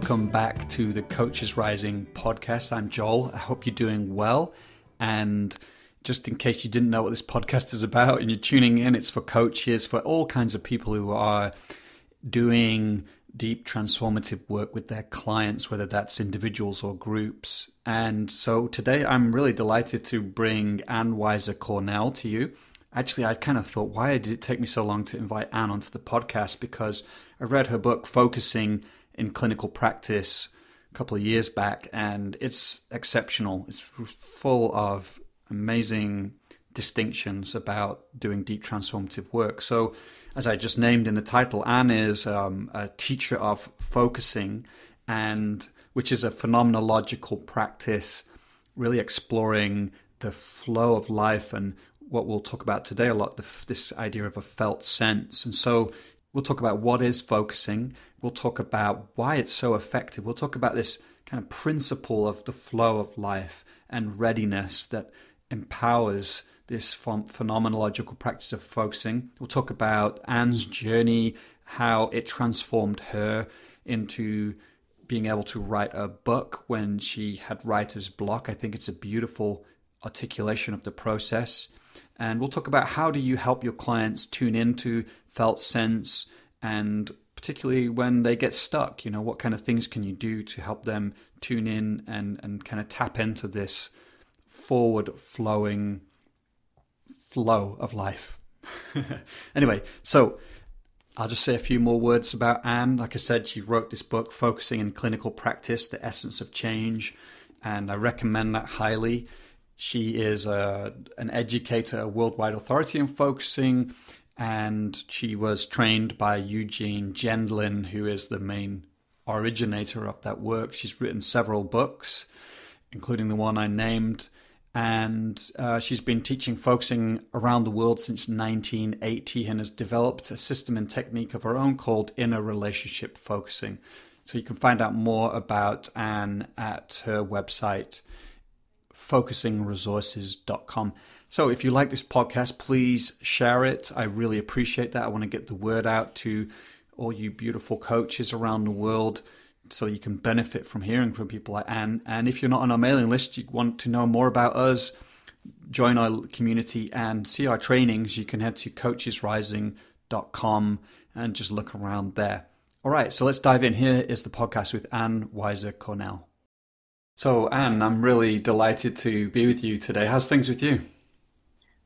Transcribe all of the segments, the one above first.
Welcome back to the Coaches Rising podcast. I'm Joel. I hope you're doing well. And just in case you didn't know what this podcast is about and you're tuning in, it's for coaches, for all kinds of people who are doing deep transformative work with their clients, whether that's individuals or groups. And so today I'm really delighted to bring Anne Weiser Cornell to you. Actually, I kind of thought, why did it take me so long to invite Anne onto the podcast? Because I read her book, Focusing in clinical practice a couple of years back, and it's exceptional. It's full of amazing distinctions about doing deep transformative work. So, as I just named in the title, Anne is um, a teacher of focusing, and which is a phenomenological practice, really exploring the flow of life and what we'll talk about today a lot. The, this idea of a felt sense, and so we'll talk about what is focusing We'll talk about why it's so effective. We'll talk about this kind of principle of the flow of life and readiness that empowers this phenomenological practice of focusing. We'll talk about Anne's journey, how it transformed her into being able to write a book when she had writer's block. I think it's a beautiful articulation of the process. And we'll talk about how do you help your clients tune into felt sense and particularly when they get stuck you know what kind of things can you do to help them tune in and and kind of tap into this forward flowing flow of life anyway so I'll just say a few more words about Anne. Like I said, she wrote this book focusing in clinical practice, the essence of change, and I recommend that highly. She is a, an educator, a worldwide authority in focusing, and she was trained by Eugene Gendlin, who is the main originator of that work. She's written several books, including the one I named, and uh, she's been teaching focusing around the world since 1980 and has developed a system and technique of her own called inner relationship focusing. So you can find out more about Anne at her website, focusingresources.com. So if you like this podcast, please share it. I really appreciate that. I want to get the word out to all you beautiful coaches around the world so you can benefit from hearing from people like Anne. And if you're not on our mailing list, you want to know more about us, join our community and see our trainings, you can head to coachesrising.com and just look around there. All right, so let's dive in. Here is the podcast with Anne Weiser Cornell. So, Anne, I'm really delighted to be with you today. How's things with you?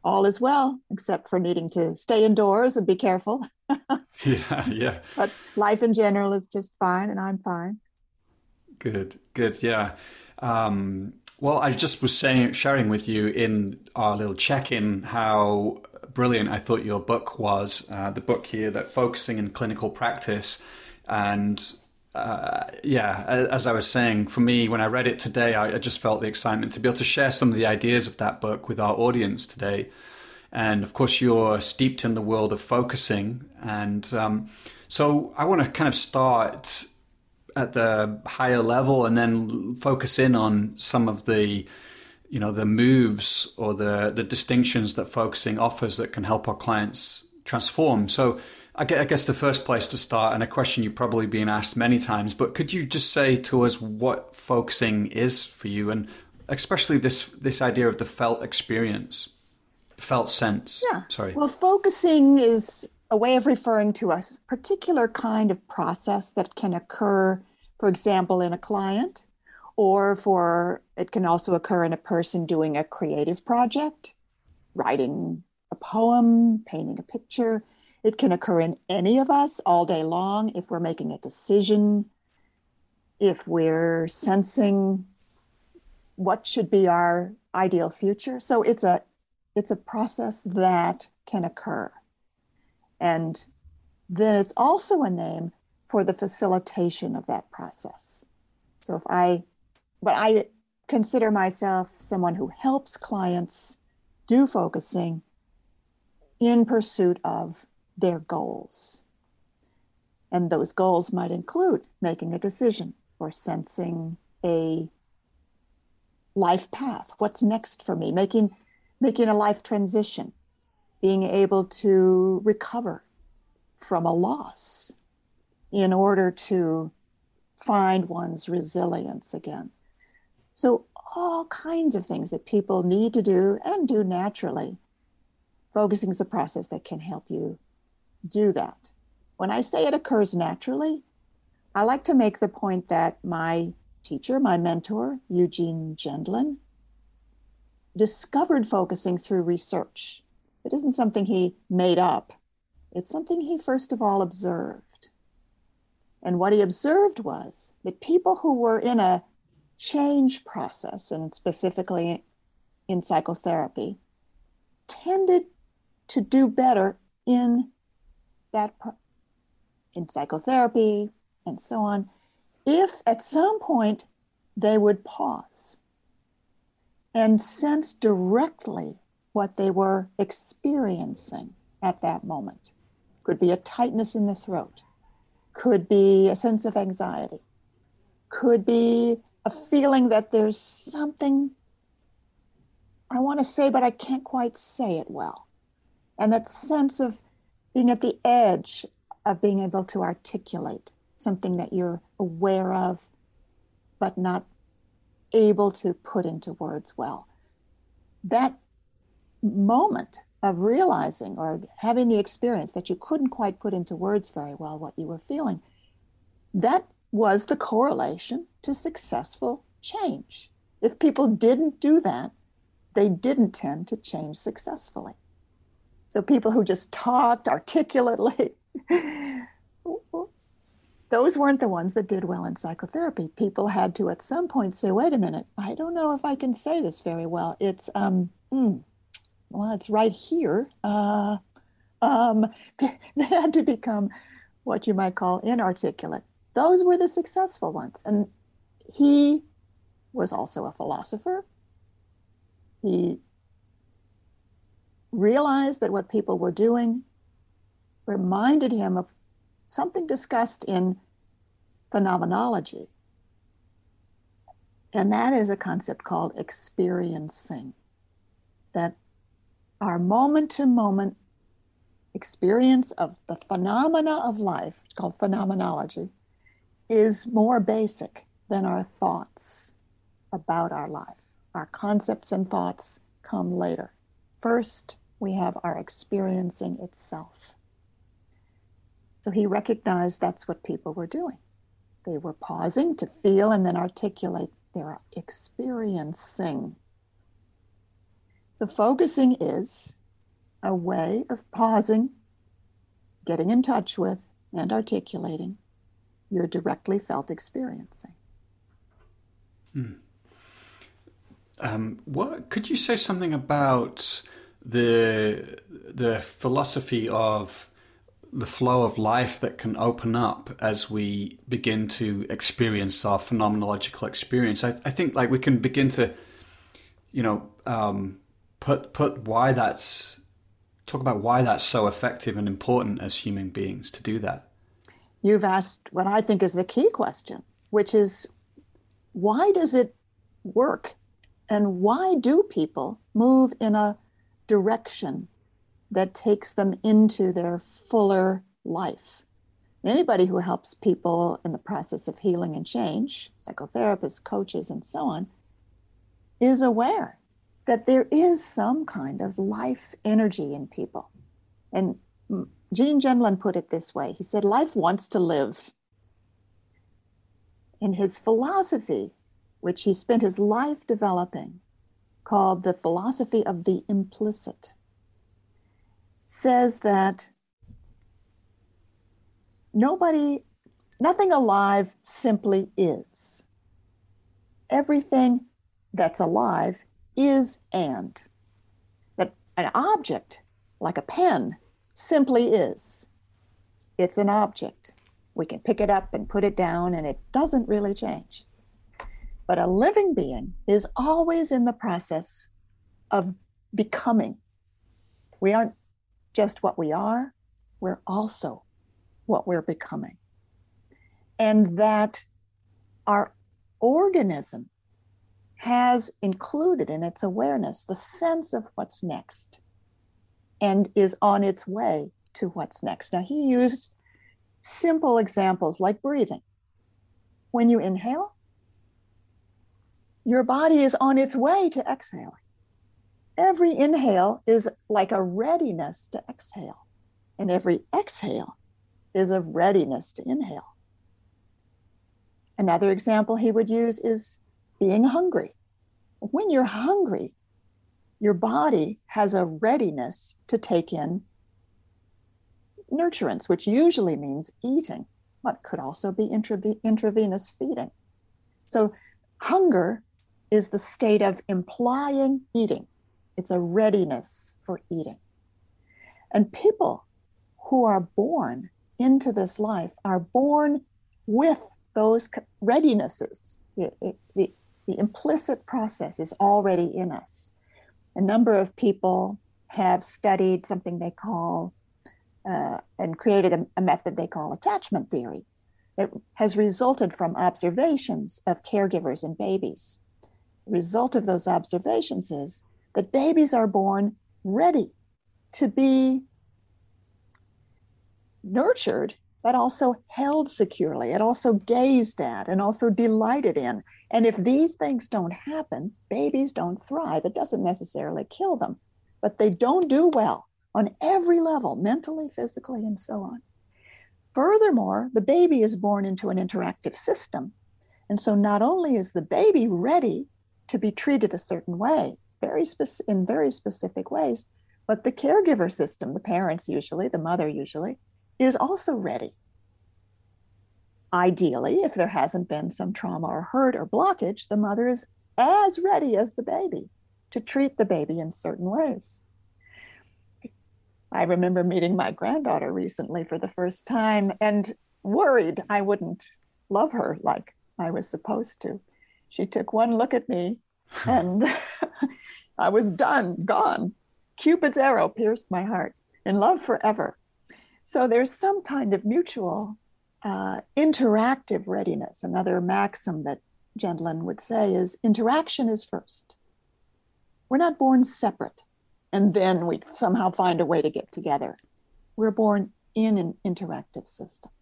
All is well, except for needing to stay indoors and be careful. yeah, yeah. But life in general is just fine, and I'm fine. Good, good, yeah. Um, well, I just was saying, sharing with you in our little check-in how brilliant I thought your book was. Uh, the book here that focusing in clinical practice, and uh, yeah, as I was saying, for me, when I read it today, I, I, just felt the excitement to be able to share some of the ideas of that book with our audience today. And of course, you're steeped in the world of focusing. And um, so I want to kind of start at the higher level and then focus in on some of the you know the moves or the the distinctions that focusing offers that can help our clients transform so I guess the first place to start, and a question you've probably been asked many times, but could you just say to us what focusing is for you, and especially this this idea of the felt experience, felt sense? Yeah. Sorry. Well, focusing is a way of referring to a particular kind of process that can occur, for example, in a client, or for it can also occur in a person doing a creative project, writing a poem, painting a picture it can occur in any of us all day long if we're making a decision, if we're sensing what should be our ideal future. So it's a it's a process that can occur. And then it's also a name for the facilitation of that process. So if I but I consider myself someone who helps clients do focusing in pursuit of their goals. And those goals might include making a decision or sensing a life path. What's next for me? Making, making a life transition, being able to recover from a loss in order to find one's resilience again. So, all kinds of things that people need to do and do naturally. Focusing is a process that can help you do that. When I say it occurs naturally, I like to make the point that my teacher, my mentor, Eugene Gendlin, discovered focusing through research. It isn't something he made up, it's something he first of all observed. And what he observed was that people who were in a change process, and specifically in psychotherapy, tended to do better in that in psychotherapy and so on if at some point they would pause and sense directly what they were experiencing at that moment could be a tightness in the throat could be a sense of anxiety could be a feeling that there's something I want to say, but I can't quite say it well. And that sense of being at the edge of being able to articulate something that you're aware of, but not able to put into words well. That moment of realizing or having the experience that you couldn't quite put into words very well what you were feeling, that was the correlation to successful change. If people didn't do that, they didn't tend to change successfully. So people who just talked articulately, those weren't the ones that did well in psychotherapy. People had to at some point say, wait a minute, I don't know if I can say this very well. It's, um, mm, well, it's right here. Uh, um, they had to become what you might call inarticulate. Those were the successful ones. And he was also a philosopher. He realized that what people were doing reminded him of something discussed in phenomenology. And that is a concept called experiencing. That our moment to moment experience of the phenomena of life, it's called phenomenology, is more basic than our thoughts about our life. Our concepts and thoughts come later. First, we have our experiencing itself. So he recognized that's what people were doing. They were pausing to feel and then articulate their experiencing. The focusing is a way of pausing, getting in touch with, and articulating your directly felt experiencing. Hmm. Um, what could you say something about the the philosophy of the flow of life that can open up as we begin to experience our phenomenological experience? I, I think like we can begin to, you know, um, put put why that's talk about why that's so effective and important as human beings to do that you've asked what I think is the key question, which is why does it work? And why do people move in a direction that takes them into their fuller life? Anybody who helps people in the process of healing and change, psychotherapists, coaches, and so on, is aware that there is some kind of life energy in people. And Gene Gendlin put it this way he said, Life wants to live. In his philosophy, which he spent his life developing, called the philosophy of the implicit, says that nobody, nothing alive simply is. Everything that's alive is and. That an object, like a pen, simply is. It's an object. We can pick it up and put it down, and it doesn't really change. But a living being is always in the process of becoming. We aren't just what we are, we're also what we're becoming. And that our organism has included in its awareness the sense of what's next and is on its way to what's next. Now, he used simple examples like breathing. when you inhale, your body is on its way to exhaling. Every inhale is like a readiness to exhale, and every exhale is a readiness to inhale. Another example he would use is being hungry. When you're hungry, your body has a readiness to take in nurturance, which usually means eating, but could also be intrav- intravenous feeding. So, hunger is the state of implying eating, it's a readiness for eating. And people who are born into this life are born with those readinesses. The, the, implicit process is already in us. A number of people have studied something they call uh, and created a, a method they call attachment theory. It has resulted from observations of caregivers and babies. Result of those observations is that babies are born ready to be nurtured, but also held securely, and also gazed at, and also delighted in. And if these things don't happen, babies don't thrive. It doesn't necessarily kill them, but they don't do well on every level, mentally, physically, and so on. Furthermore, the baby is born into an interactive system. And so not only is the baby ready to be treated a certain way, very in very specific ways, but the caregiver system, the parents usually, the mother usually, is also ready. Ideally, if there hasn't been some trauma or hurt or blockage, the mother is as ready as the baby to treat the baby in certain ways. I remember meeting my granddaughter recently for the first time and worried I wouldn't love her like I was supposed to. She took one look at me and I was done, gone. Cupid's arrow pierced my heart in love forever. So there's some kind of mutual uh, interactive readiness. Another maxim that Gendlin would say is interaction is first. We're not born separate and then we somehow find a way to get together. We're born in an interactive system.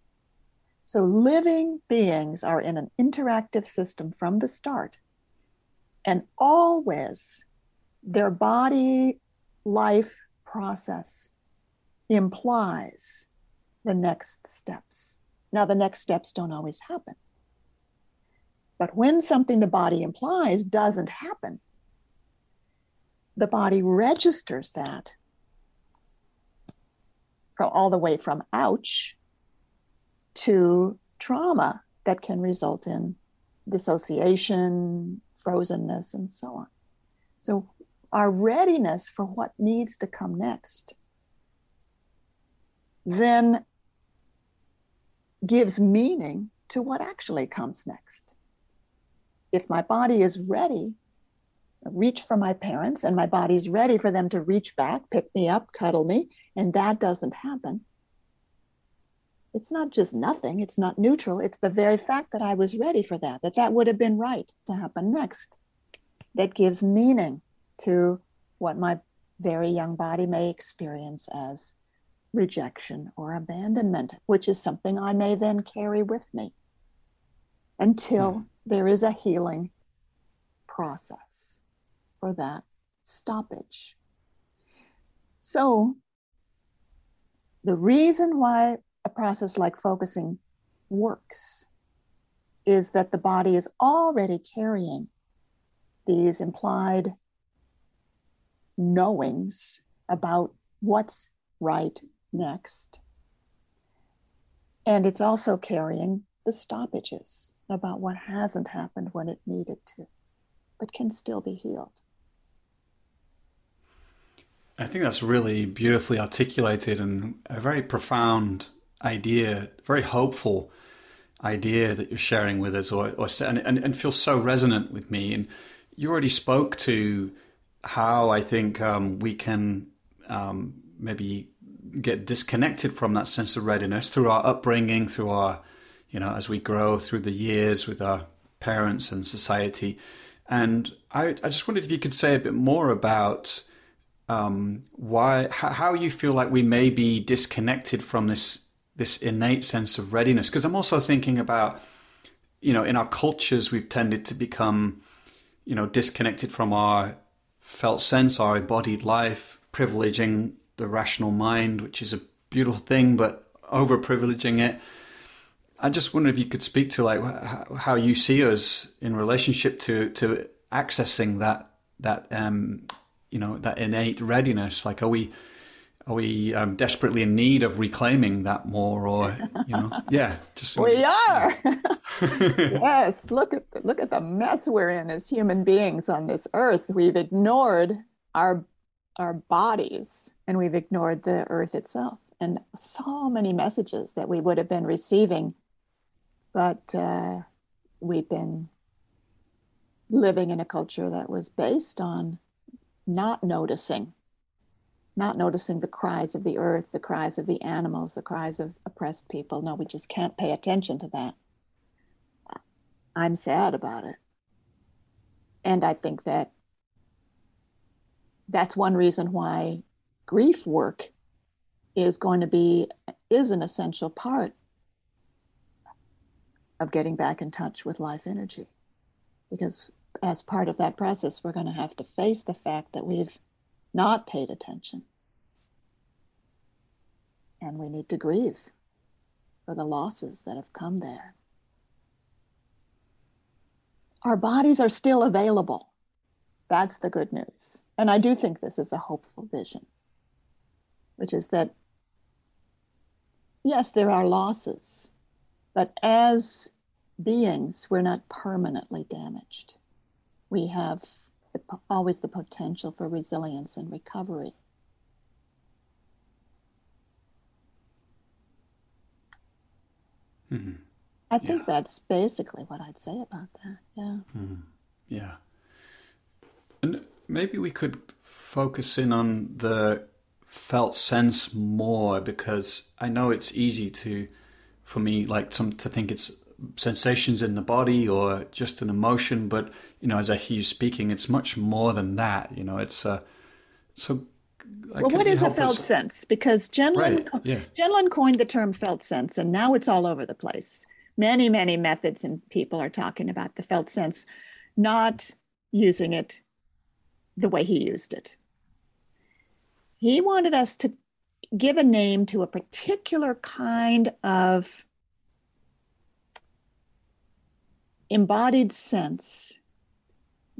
So living beings are in an interactive system from the start. And always their body life process implies the next steps. Now, the next steps don't always happen. But when something the body implies doesn't happen, the body registers that from all the way from ouch to trauma that can result in dissociation, frozenness, and so on. So, our readiness for what needs to come next then gives meaning to what actually comes next. If my body is ready reach for my parents and my body's ready for them to reach back, pick me up, cuddle me, and that doesn't happen. It's not just nothing, it's not neutral. It's the very fact that I was ready for that, that that would have been right to happen next. That gives meaning to what my very young body may experience as rejection or abandonment, which is something I may then carry with me until hmm. there is a healing process for that stoppage. So, the reason why a process like focusing works is that the body is already carrying these implied knowings about what's right next. And it's also carrying the stoppages about what hasn't happened when it needed to, but can still be healed. I think that's really beautifully articulated and a very profound idea, very hopeful idea that you're sharing with us, or, or and, and, and feels so resonant with me. And you already spoke to how I think um, we can um, maybe get disconnected from that sense of readiness through our upbringing, through our, you know, as we grow through the years with our parents and society. And I, I just wondered if you could say a bit more about um, why how you feel like we may be disconnected from this this innate sense of readiness because i'm also thinking about you know, in our cultures, we've tended to become, you know, disconnected from our felt sense, our embodied life, privileging the rational mind, which is a beautiful thing, but over privileging it. I just wonder if you could speak to like how you see us in relationship to to accessing that that um, you know that innate readiness. Like, are we are we um, desperately in need of reclaiming that more, or you know, yeah, just we are. yes, look at the, look at the mess we're in as human beings on this earth. We've ignored our our bodies and we've ignored the earth itself and so many messages that we would have been receiving but uh, we've been living in a culture that was based on not noticing, not noticing the cries of the earth, the cries of the animals, the cries of oppressed people. No, we just can't pay attention to that. I'm sad about it. And I think that that's one reason why grief work is going to be is an essential part of getting back in touch with life energy. Because as part of that process, we're going to have to face the fact that we've not paid attention. And we need to grieve for the losses that have come there. Our bodies are still available. That's the good news. And I do think this is a hopeful vision, which is that, yes, there are losses, but as beings, we're not permanently damaged. We have always the potential for resilience and recovery. Mm-hmm. I think yeah. that's basically what I'd say about that. Yeah. Mm-hmm. Yeah. And maybe we could focus in on the felt sense more because I know it's easy to for me like some to think it's sensations in the body or just an emotion but you know as i hear you speaking it's much more than that you know it's uh so well, what is a felt us? sense? Because Gendlin, right. yeah. Gendlin coined the term felt sense, and now it's all over the place. Many, many methods and people are talking about the felt sense, not using it the way he used it. He wanted us to give a name to a particular kind of embodied sense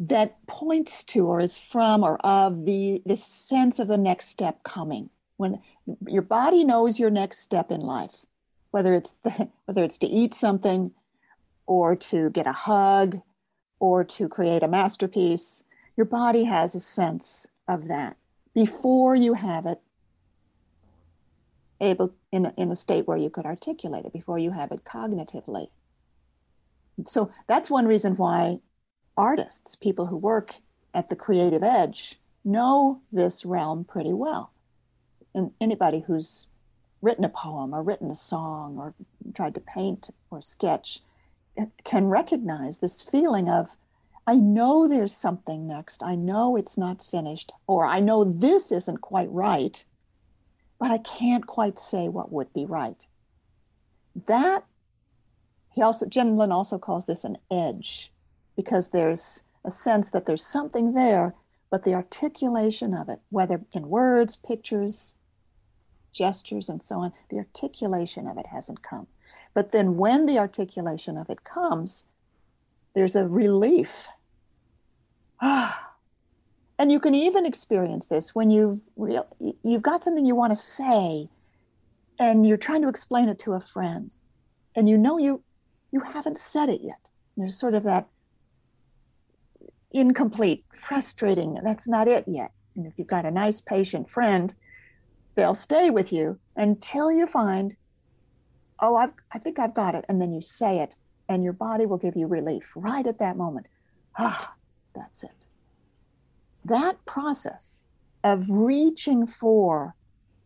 that points to or is from or of the the sense of the next step coming. When your body knows your next step in life whether it's the, whether it's to eat something or to get a hug or to create a masterpiece your body has a sense of that before you have it able in a, in a state where you could articulate it before you have it cognitively. So that's one reason why artists people who work at the creative edge know this realm pretty well and anybody who's written a poem or written a song or tried to paint or sketch eh, can recognize this feeling of I know there's something next. I know it's not finished, or I know this isn't quite right, but I can't quite say what would be right. That he also Gendlin also calls this an edge because there's a sense that there's something there, but the articulation of it, whether in words, pictures, gestures, and so on, the articulation of it hasn't come. But then when the articulation of it comes, there's a relief. Ah, and you can even experience this when you've real, you've got something you want to say and you're trying to explain it to a friend and you know you you haven't said it yet there's sort of that incomplete frustrating that's not it yet. And if you've got a nice patient friend they'll stay with you until you find oh I've, i think i've got it and then you say it and your body will give you relief right at that moment. Ah that's it. That process of reaching for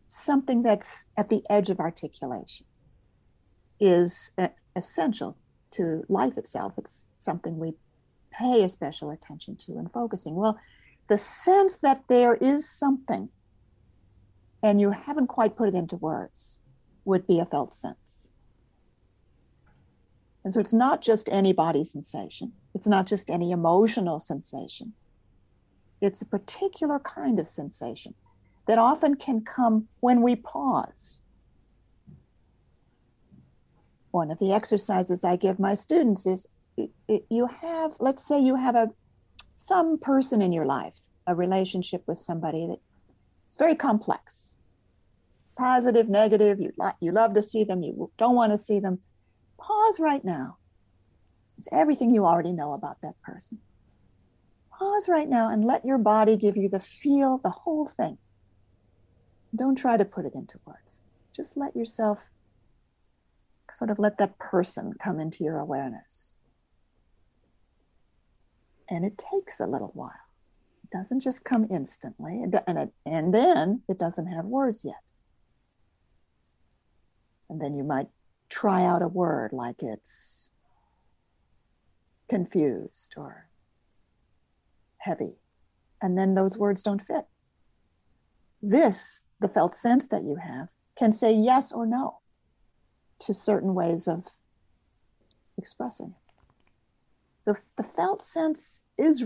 something that's at the edge of articulation is essential to life itself. It's something we pay a special attention to and focusing. Well, the sense that there is something and you haven't quite put it into words would be a felt sense. And so it's not just any body sensation, it's not just any emotional sensation. It's a particular kind of sensation that often can come when we pause. One of the exercises I give my students is you have, let's say you have a some person in your life, a relationship with somebody that's very complex. Positive, negative, you, lo- you love to see them, you don't want to see them Pause right now. It's everything you already know about that person. Pause right now and let your body give you the feel, the whole thing. Don't try to put it into words. Just let yourself sort of let that person come into your awareness. And it takes a little while. It doesn't just come instantly. And, it, and then it doesn't have words yet. And then you might try out a word like it's confused or heavy. And then those words don't fit. This, the felt sense that you have, can say yes or no to certain ways of expressing it. So the felt sense is,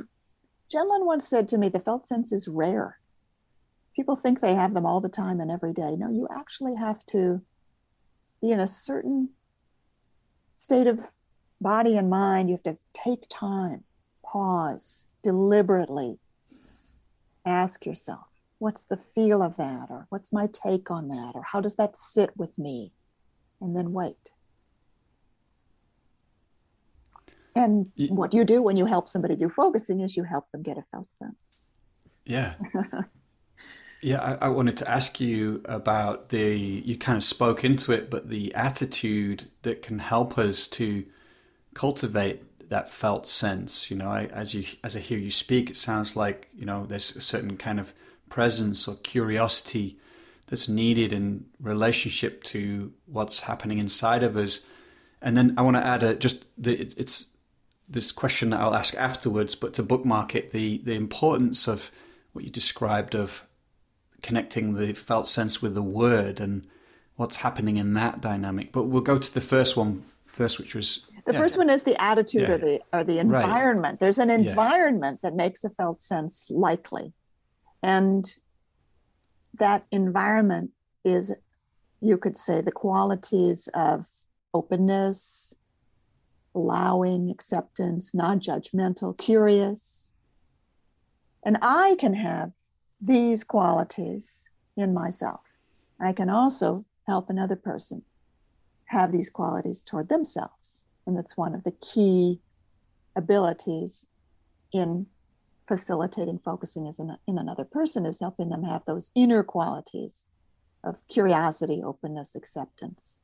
Jen once said to me, the felt sense is rare. People think they have them all the time and every day. No, you actually have to be in a certain state of body and mind. You have to take time, pause, deliberately ask yourself, what's the feel of that? Or what's my take on that? Or how does that sit with me? And then wait. And what you do when you help somebody do focusing is you help them get a felt sense. Yeah. Yeah, I, I, wanted to ask you about the, you kind of spoke into it, but the attitude that can help us to cultivate that felt sense. You know, I, as you as I hear you speak, it sounds like you know there's a certain kind of presence or curiosity that's needed in relationship to what's happening inside of us. And then I want to add a, just the, it, it's this question that I'll ask afterwards, but to bookmark it, the the importance of what you described of connecting the felt sense with the word and what's happening in that dynamic. But we'll go to the first one first, which was the yeah. first one is the attitude yeah. or the or the environment. Right. There's an environment yeah. that makes a felt sense likely, and that environment is, you could say, the qualities of openness, allowing, acceptance, non-judgmental, curious. And I can have these qualities in myself. I can also help another person have these qualities toward themselves. And that's one of the key abilities in facilitating focusing as in another person is helping them have those inner qualities of curiosity, openness, acceptance.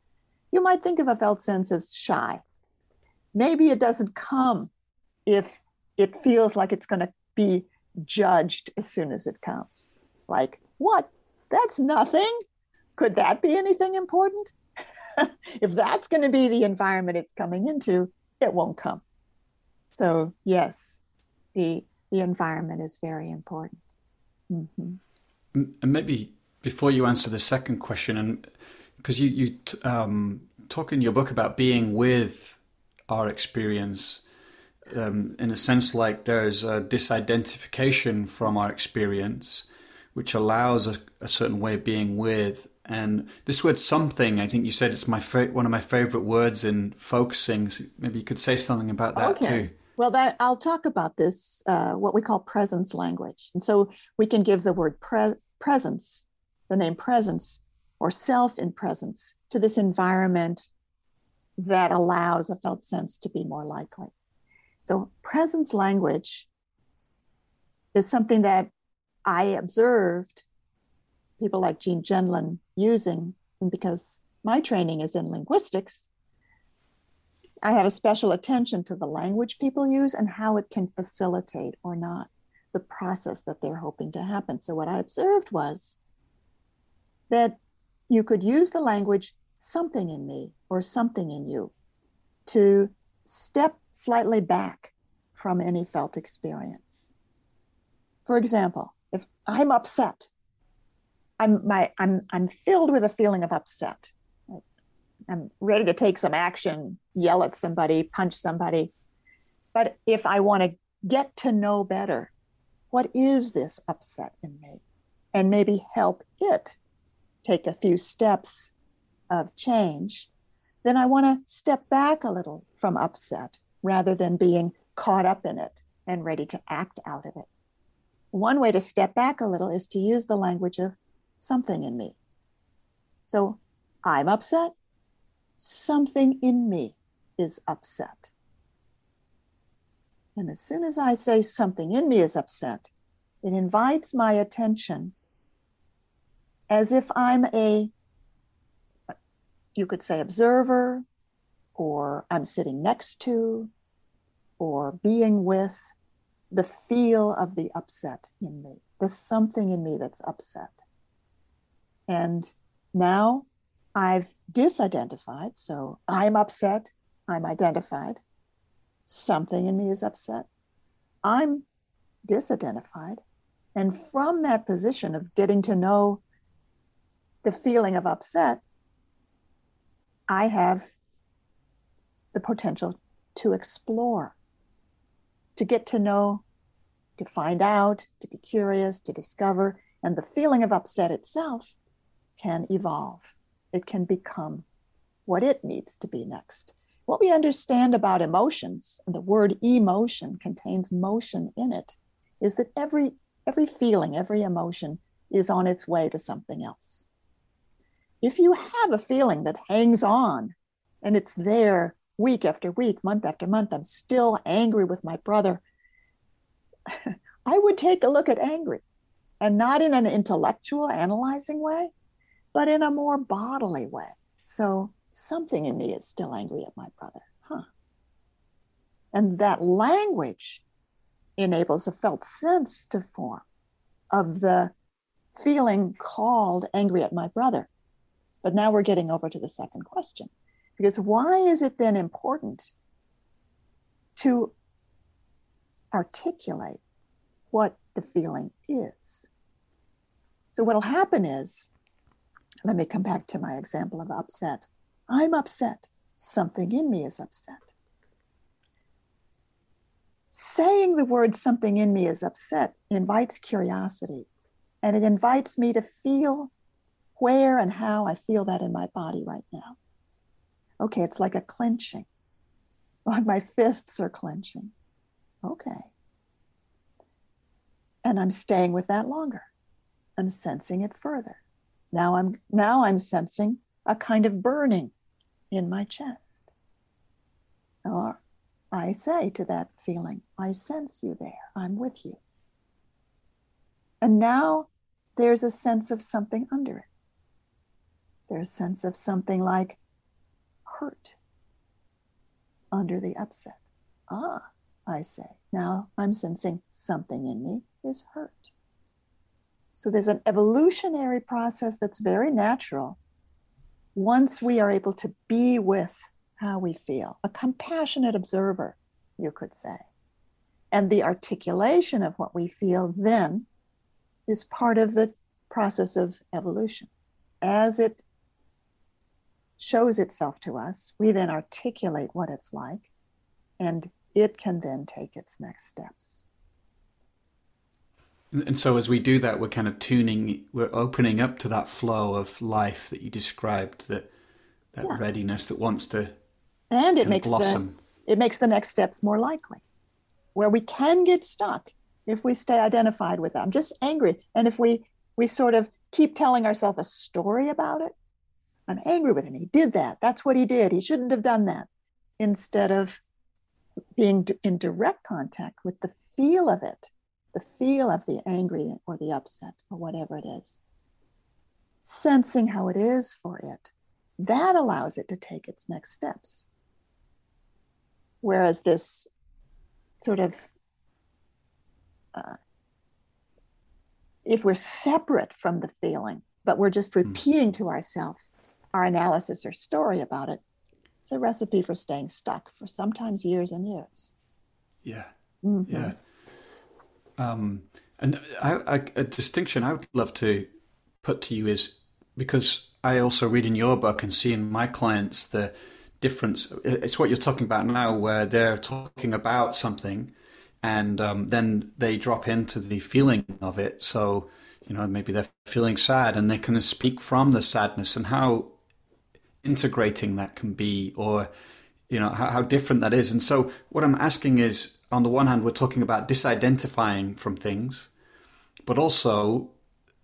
You might think of a felt sense as shy. Maybe it doesn't come if it feels like it's going to be judged as soon as it comes. Like, what? That's nothing. Could that be anything important? if that's going to be the environment it's coming into, it won't come. So, yes, the, the environment is very important. Mm-hmm. And maybe before you answer the second question, and because you, you um, talk in your book about being with our experience um, in a sense like there's a disidentification from our experience, which allows a, a, certain way of being with. And this word "something," I think you said it's my fa- one of my favorite words in focusing. So maybe you could say something about that okay. too. Well, that I'll talk about this, uh, what we call presence language, and so we can give the word pre- presence, the name presence, or self in presence to this environment that allows a felt sense to be more likely. So, presence language is something that I observed people like Gene Gendlin using, and because my training is in linguistics, I have a special attention to the language people use and how it can facilitate or not the process that they're hoping to happen. So, what I observed was that you could use the language something in me or something in you to step slightly back from any felt experience. For example, if I'm upset, I'm my I'm I'm filled with a feeling of upset. I'm ready to take some action, yell at somebody, punch somebody. But if I want to get to know better, what is this upset in me? And maybe help it take a few steps of change, then I want to step back a little from upset rather than being caught up in it and ready to act out of it. One way to step back a little is to use the language of something in me. So I'm upset. Something in me is upset. And as soon as I say something in me is upset, it invites my attention as if I'm a, you could say, observer, or I'm sitting next to, or being with the feel of the upset in me, the something in me that's upset. And now I've disidentified. So I'm upset, I'm identified. Something in me is upset. I'm disidentified. And from that position of getting to know the feeling of upset, I have the potential to explore, to get to know, to find out, to be curious, to discover. And the feeling of upset itself can evolve, it can become what it needs to be next. What we understand about emotions, and the word emotion contains motion in it, is that every every feeling, every emotion is on its way to something else if you have a feeling that hangs on and it's there week after week, month after month, I'm still angry with my brother, I would take a look at angry and not in an intellectual, analyzing way, but in a more bodily way. So something in me is still angry at my brother, huh? And that language enables a felt sense to form of the feeling called angry at my brother. But now we're getting over to the second question. Because why is it then important to articulate what the feeling is? So, what'll happen is, let me come back to my example of upset. I'm upset. Something in me is upset. Saying the word something in me is upset invites curiosity and it invites me to feel where and how I feel that in my body right now. Okay, it's like a clenching. Like my fists are clenching. Okay. And I'm staying with that longer. I'm sensing it further. Now I'm now I'm sensing a kind of burning in my chest. Or I say to that feeling, I sense you there. I'm with you. And now there's a sense of something under it. There's a sense of something like hurt under the upset. Ah, I say, now I'm sensing something in me is hurt. So there's an evolutionary process that's very natural once we are able to be with how we feel, a compassionate observer, you could say. And the articulation of what we feel then is part of the process of evolution. As it shows itself to us, we then articulate what it's like, and it can then take its next steps. And so, as we do that, we're kind of tuning, we're opening up to that flow of life that you described, that that yeah. readiness that wants to and it makes blossom. The, it makes the next steps more likely. Where we can get stuck if we stay identified with them, just angry, and if we we sort of keep telling ourselves a story about it, I'm angry with him. He did that. That's what he did. He shouldn't have done that. Instead of being in direct contact with the feel of it, the feel of the angry or the upset or whatever it is, sensing how it is for it, that allows it to take its next steps. Whereas this sort of, uh, if we're separate from the feeling, but we're just hmm. repeating mm. to ourselves, our analysis or story about it, it's a recipe for staying stuck for sometimes years and years. Yeah. Mm-hmm. Yeah. Um, and I, I, a distinction I would love to put to you is because I also read in your book and see in my clients the difference. It's what you're talking about now, where they're talking about something and um, then they drop into the feeling of it. So, you know, maybe they're feeling sad and they can speak from the sadness and how integrating that can be or, you know, how, how different that is. And so, what I'm asking is on the one hand, we're talking about disidentifying from things, but also,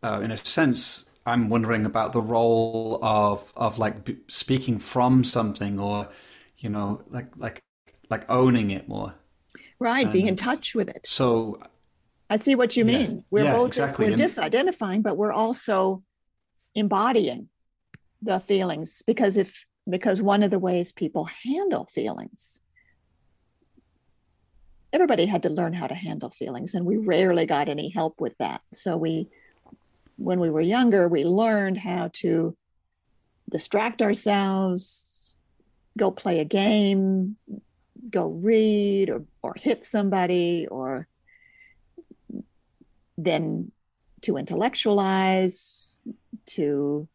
uh, in a sense, I'm wondering about the role of of like b- speaking from something or you know like like like owning it more right and being in touch with it so I see what you yeah, mean we're yeah, both exactly. we're disidentifying but we're also embodying the feelings because if because one of the ways people handle feelings everybody had to learn how to handle feelings and we rarely got any help with that. So we when we were younger, we learned how to distract ourselves, go play a game, go read or, or hit somebody, or then to intellectualize, to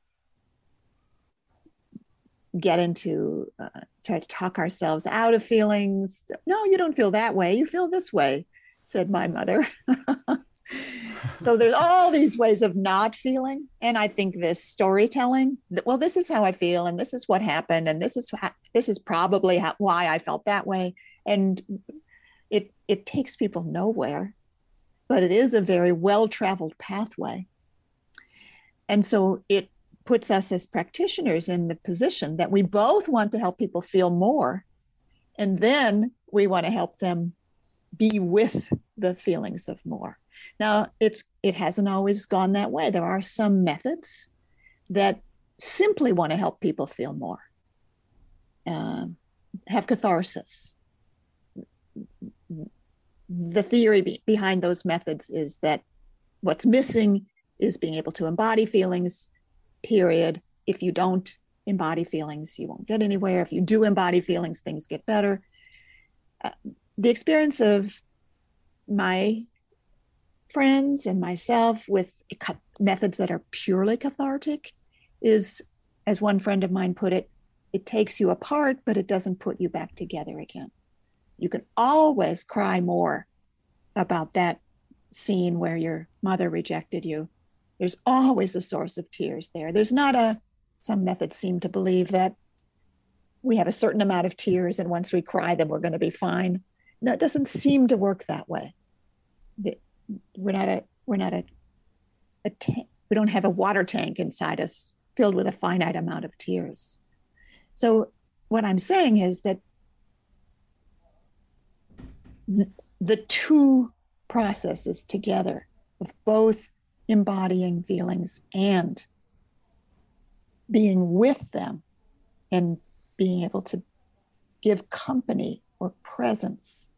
get into, uh, try to talk ourselves out of feelings. No, you don't feel that way. You feel this way, said my mother. so there's all these ways of not feeling and i think this storytelling well this is how i feel and this is what happened and this is this is probably why i felt that way and it it takes people nowhere but it is a very well traveled pathway and so it puts us as practitioners in the position that we both want to help people feel more and then we want to help them be with the feelings of more now, it's it hasn't always gone that way. There are some methods that simply want to help people feel more, uh, have catharsis. The theory be- behind those methods is that what's missing is being able to embody feelings. Period. If you don't embody feelings, you won't get anywhere. If you do embody feelings, things get better. Uh, the experience of my friends and myself with methods that are purely cathartic is, as one friend of mine put it, it takes you apart, but it doesn't put you back together again. You can always cry more about that scene where your mother rejected you. There's always a source of tears there. There's not a, some methods seem to believe that we have a certain amount of tears and once we cry, then we're going to be fine. No, it doesn't seem to work that way. We're not a we're not a, a ta- we don't have a water tank inside us filled with a finite amount of tears. So what I'm saying is that the, the two processes together of both embodying feelings and being with them and being able to give company or presence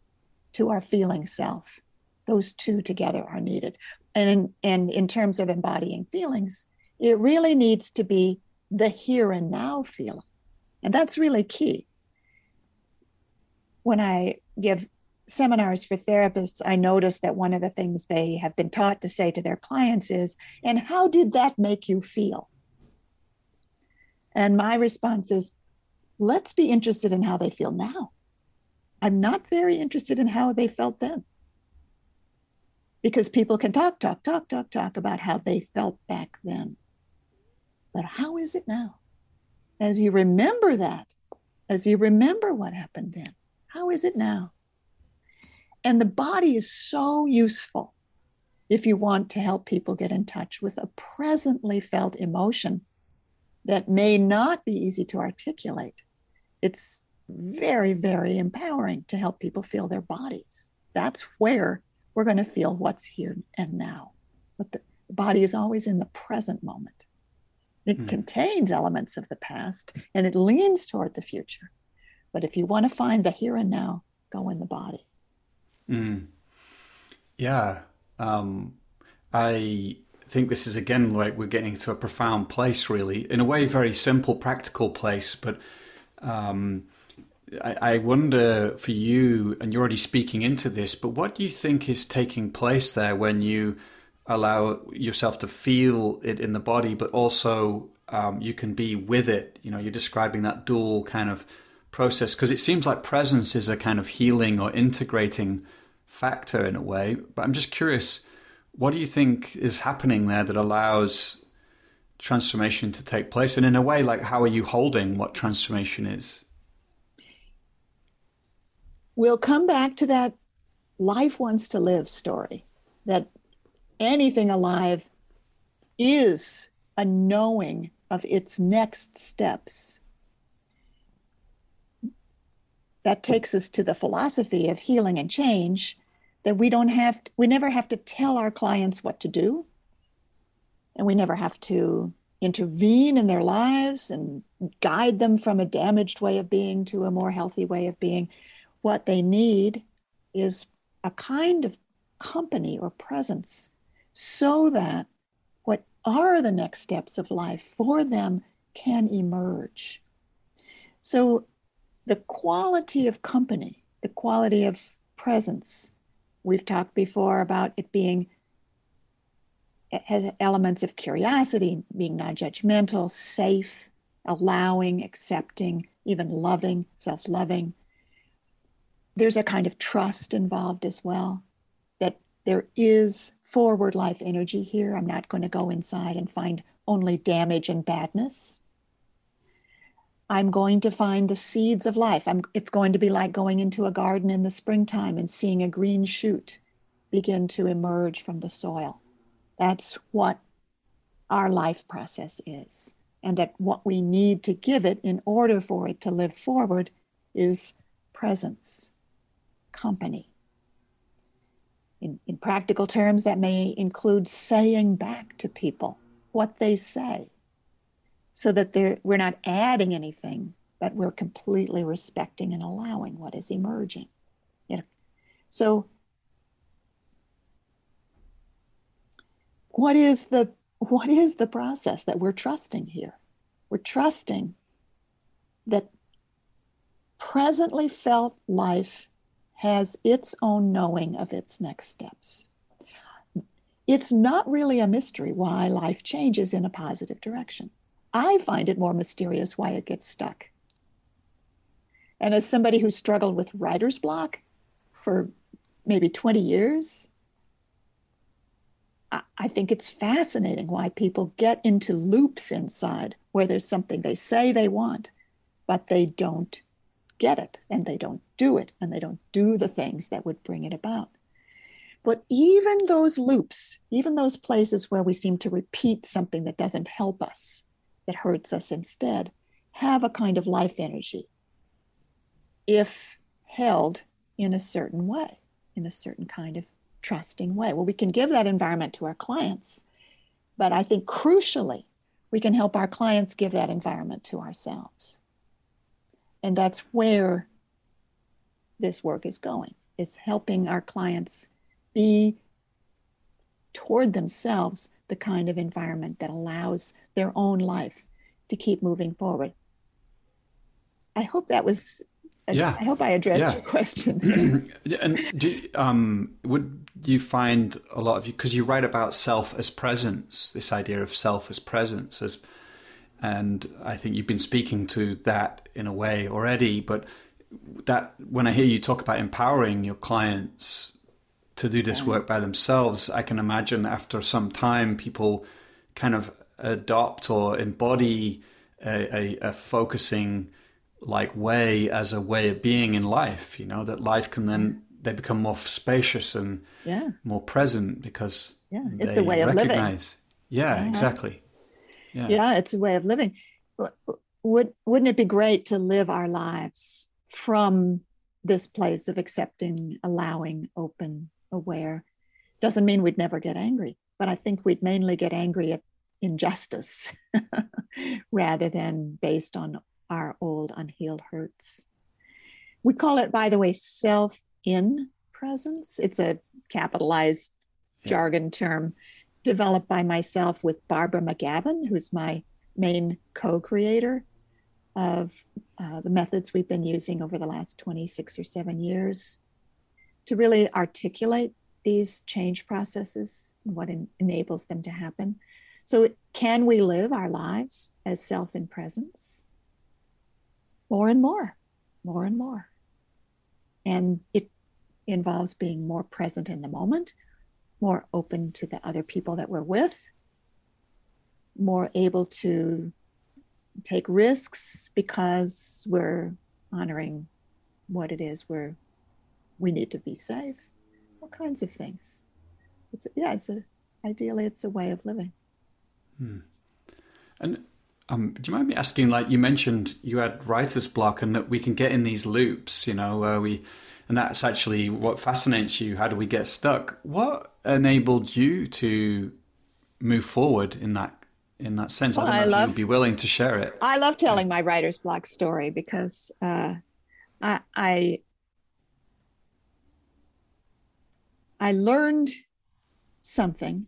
to our feeling self those two together are needed. And in, and in terms of embodying feelings, it really needs to be the here and now feeling. And that's really key. When I give seminars for therapists, I notice that one of the things they have been taught to say to their clients is, and how did that make you feel? And my response is, let's be interested in how they feel now. I'm not very interested in how they felt then because people can talk, talk, talk, talk, talk about how they felt back then. But how is it now? As you remember that, as you remember what happened then, how is it now? And the body is so useful if you want to help people get in touch with a presently felt emotion that may not be easy to articulate. It's very, very empowering to help people feel their bodies. That's where we're going to feel what's here and now. But the body is always in the present moment. It mm. contains elements of the past and it leans toward the future. But if you want to find the here and now, go in the body. Mm. Yeah. Um, I think this is again like we're getting to a profound place, really, in a way, very simple, practical place, but. Um, I, I wonder for you, and you're already speaking into this, but what do you think is taking place there when you allow yourself to feel it in the body, but also um, you can be with it. You know, you're describing that dual kind of process because it seems like presence is a kind of healing or integrating factor in a way. But I'm just curious, what do you think is happening there that allows transformation to take place? And in a way, like how are you holding what transformation is? We'll come back to that life wants to live story that anything alive is a knowing of its next steps. That takes us to the philosophy of healing and change that we don't have we never have to tell our clients what to do and we never have to intervene in their lives and guide them from a damaged way of being to a more healthy way of being what they need is a kind of company or presence so that what are the next steps of life for them can emerge. So, the quality of company, the quality of presence, we've talked before about it being has elements of curiosity, being non judgmental, safe, allowing, accepting, even loving, self loving. There's a kind of trust involved as well that there is forward life energy here. I'm not going to go inside and find only damage and badness. I'm going to find the seeds of life. I'm, it's going to be like going into a garden in the springtime and seeing a green shoot begin to emerge from the soil. That's what our life process is. And that what we need to give it in order for it to live forward is presence, company, in, in practical terms, that may include saying back to people what they say so that we're not adding anything, but we're completely respecting and allowing what is emerging. You know? So, what is the what is the process that we're trusting here? We're trusting that presently felt life has its own knowing of its next steps. It's not really a mystery why life changes in a positive direction. I find it more mysterious why it gets stuck. And as somebody who struggled with writer's block for maybe 20 years, I think it's fascinating why people get into loops inside where there's something they say they want, but they don't get it and they don't do it and they don't do the things that would bring it about. But even those loops, even those places where we seem to repeat something that doesn't help us, that hurts us instead, have a kind of life energy if held in a certain way, in a certain kind of trusting way. Well, we can give that environment to our clients, but I think crucially, we can help our clients give that environment to ourselves. And that's where this work is going. It's helping our clients be toward themselves the kind of environment that allows their own life to keep moving forward. I hope that was. Yeah. I hope I addressed yeah. your question. and do, um, would you find a lot of you because you write about self as presence, this idea of self as presence, as and I think you've been speaking to that in a way already. But that when I hear you talk about empowering your clients to do this work by themselves, I can imagine after some time people kind of adopt or embody a, a, a focusing like way as a way of being in life. You know that life can then they become more spacious and yeah. more present because yeah, it's a way of living. Yeah, uh-huh. exactly. Yeah. yeah, it's a way of living. Would wouldn't it be great to live our lives from this place of accepting, allowing, open, aware? Doesn't mean we'd never get angry, but I think we'd mainly get angry at injustice rather than based on our old unhealed hurts. We call it, by the way, self in presence. It's a capitalized yeah. jargon term developed by myself with Barbara McGavin, who's my main co creator of uh, the methods we've been using over the last 26 or seven years to really articulate these change processes and what en- enables them to happen. So, can we live our lives as self in presence? More and more, more and more. And it involves being more present in the moment, more open to the other people that we're with, more able to take risks because we're honoring what it is we're we need to be safe all kinds of things it's a, yeah it's a ideally it's a way of living hmm. and um, do you mind me asking like you mentioned you had writer's block and that we can get in these loops you know where we and that's actually what fascinates you how do we get stuck what enabled you to move forward in that in that sense. Well, I don't know I if love, you'd be willing to share it. I love telling my writer's block story because uh, I, I I learned something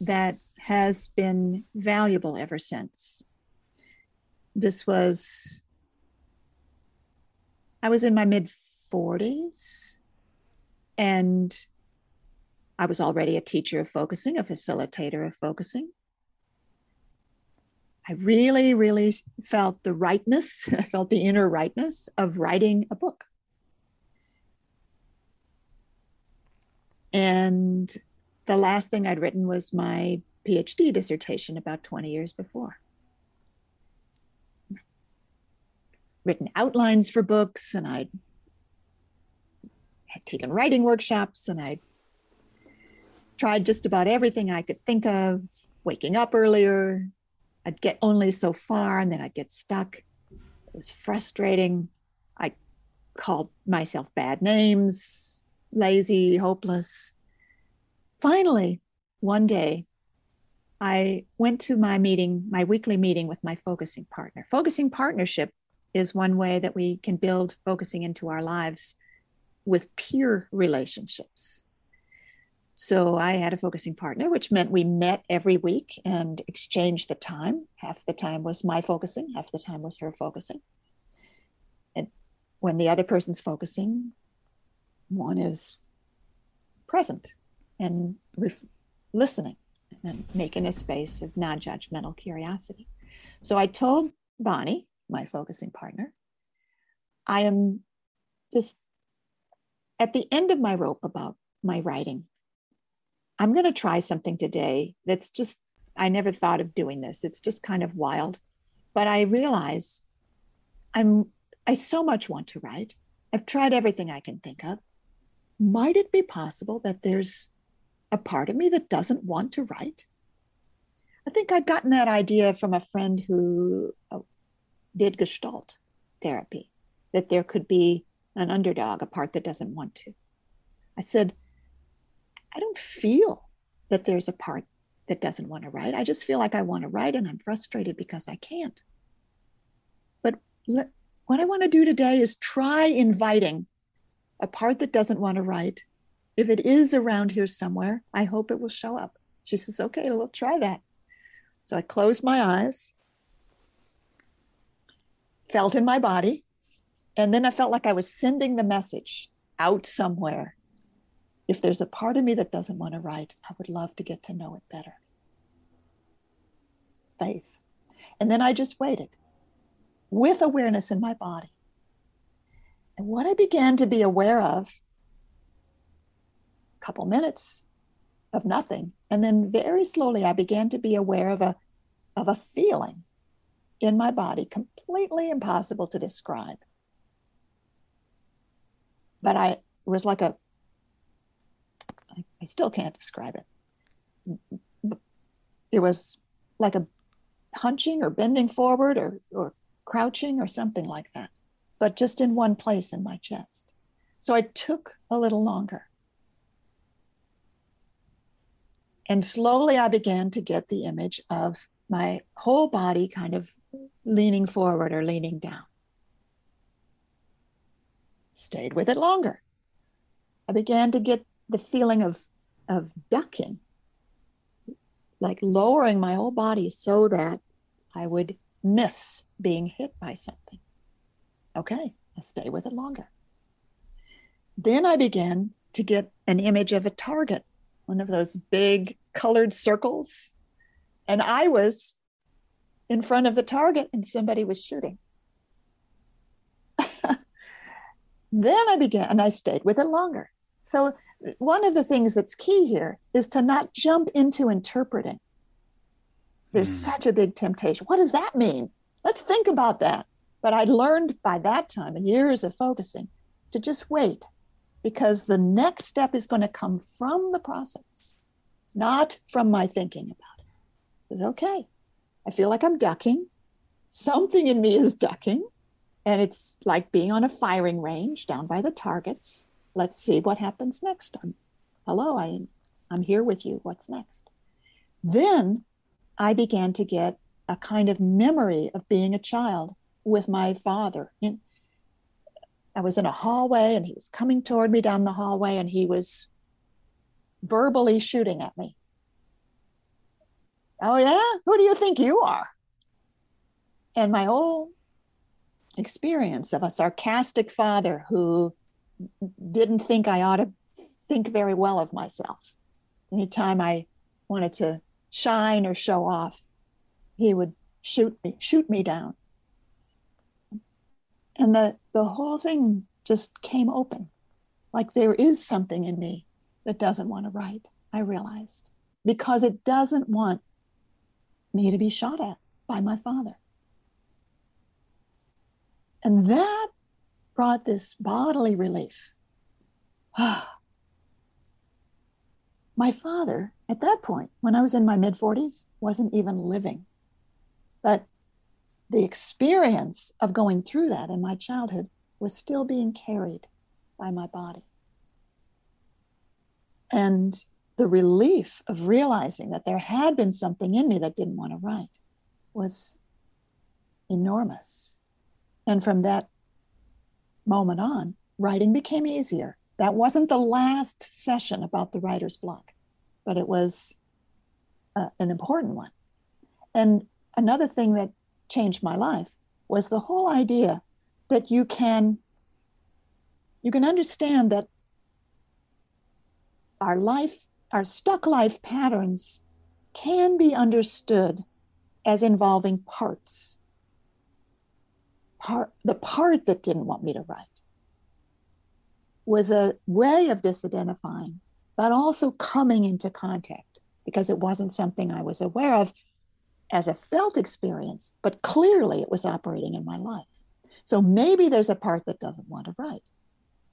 that has been valuable ever since. This was I was in my mid 40s and I was already a teacher of focusing, a facilitator of focusing. I really, really felt the rightness, I felt the inner rightness of writing a book. And the last thing I'd written was my PhD dissertation about 20 years before. Written outlines for books, and I'd had taken writing workshops, and I tried just about everything I could think of, waking up earlier, I'd get only so far and then I'd get stuck. It was frustrating. I called myself bad names, lazy, hopeless. Finally, one day, I went to my meeting, my weekly meeting with my focusing partner. Focusing partnership is one way that we can build focusing into our lives with peer relationships. So I had a focusing partner, which meant we met every week and exchanged the time. Half the time was my focusing, half the time was her focusing. And when the other person's focusing, one is present and listening and making a space of non judgmental curiosity. So I told Bonnie, my focusing partner, I am just at the end of my rope about my writing I'm going to try something today that's just, I never thought of doing this. It's just kind of wild. But I realize I'm, I so much want to write. I've tried everything I can think of. Might it be possible that there's a part of me that doesn't want to write? I think I'd gotten that idea from a friend who uh, did Gestalt therapy, that there could be an underdog, a part that doesn't want to. I said, I don't feel that there's a part that doesn't want to write. I just feel like I want to write and I'm frustrated because I can't. But let, what I want to do today is try inviting a part that doesn't want to write. If it is around here somewhere, I hope it will show up. She says, okay, we'll try that. So I closed my eyes, felt in my body, and then I felt like I was sending the message out somewhere if there's a part of me that doesn't want to write, I would love to get to know it better. Faith. And then I just waited with awareness in my body. And what I began to be aware of, a couple minutes of nothing. And then very slowly I began to be aware of a of a feeling in my body, completely impossible to describe. But I was like a I, I still can't describe it. It was like a hunching or bending forward or, or crouching or something like that, but just in one place in my chest. So I took a little longer. And slowly I began to get the image of my whole body kind of leaning forward or leaning down. Stayed with it longer. I began to get the feeling of of ducking, like lowering my whole body so that I would miss being hit by something. Okay, I stay with it longer. Then I began to get an image of a target, one of those big colored circles, And I was in front of the target and somebody was shooting. then I began and I stayed with it longer. So, one of the things that's key here is to not jump into interpreting. There's mm. such a big temptation. What does that mean? Let's think about that. But I learned by that time, years of focusing, to just wait because the next step is going to come from the process, not from my thinking about it. It's okay. I feel like I'm ducking. Something in me is ducking. And it's like being on a firing range down by the targets. Let's see what happens next. I'm, hello, I, I'm here with you. What's next? Then I began to get a kind of memory of being a child with my father. In, I was in a hallway and he was coming toward me down the hallway and he was verbally shooting at me. Oh, yeah? Who do you think you are? And my whole experience of a sarcastic father who didn't think I ought to think very well of myself. Anytime I wanted to shine or show off, he would shoot me, shoot me down. And the, the whole thing just came open. Like there is something in me that doesn't want to write, I realized, because it doesn't want me to be shot at by my father. And that brought this bodily relief. my father, at that point, when I was in my mid 40s, wasn't even living. But the experience of going through that in my childhood was still being carried by my body. And the relief of realizing that there had been something in me that didn't want to write was enormous. And from that moment on, writing became easier. That wasn't the last session about the writer's block, but it was uh, an important one. And another thing that changed my life was the whole idea that you can you can understand that our life our stuck life patterns can be understood as involving parts. Part, the part that didn't want me to write was a way of disidentifying, but also coming into contact because it wasn't something I was aware of as a felt experience, but clearly it was operating in my life. So maybe there's a part that doesn't want to write,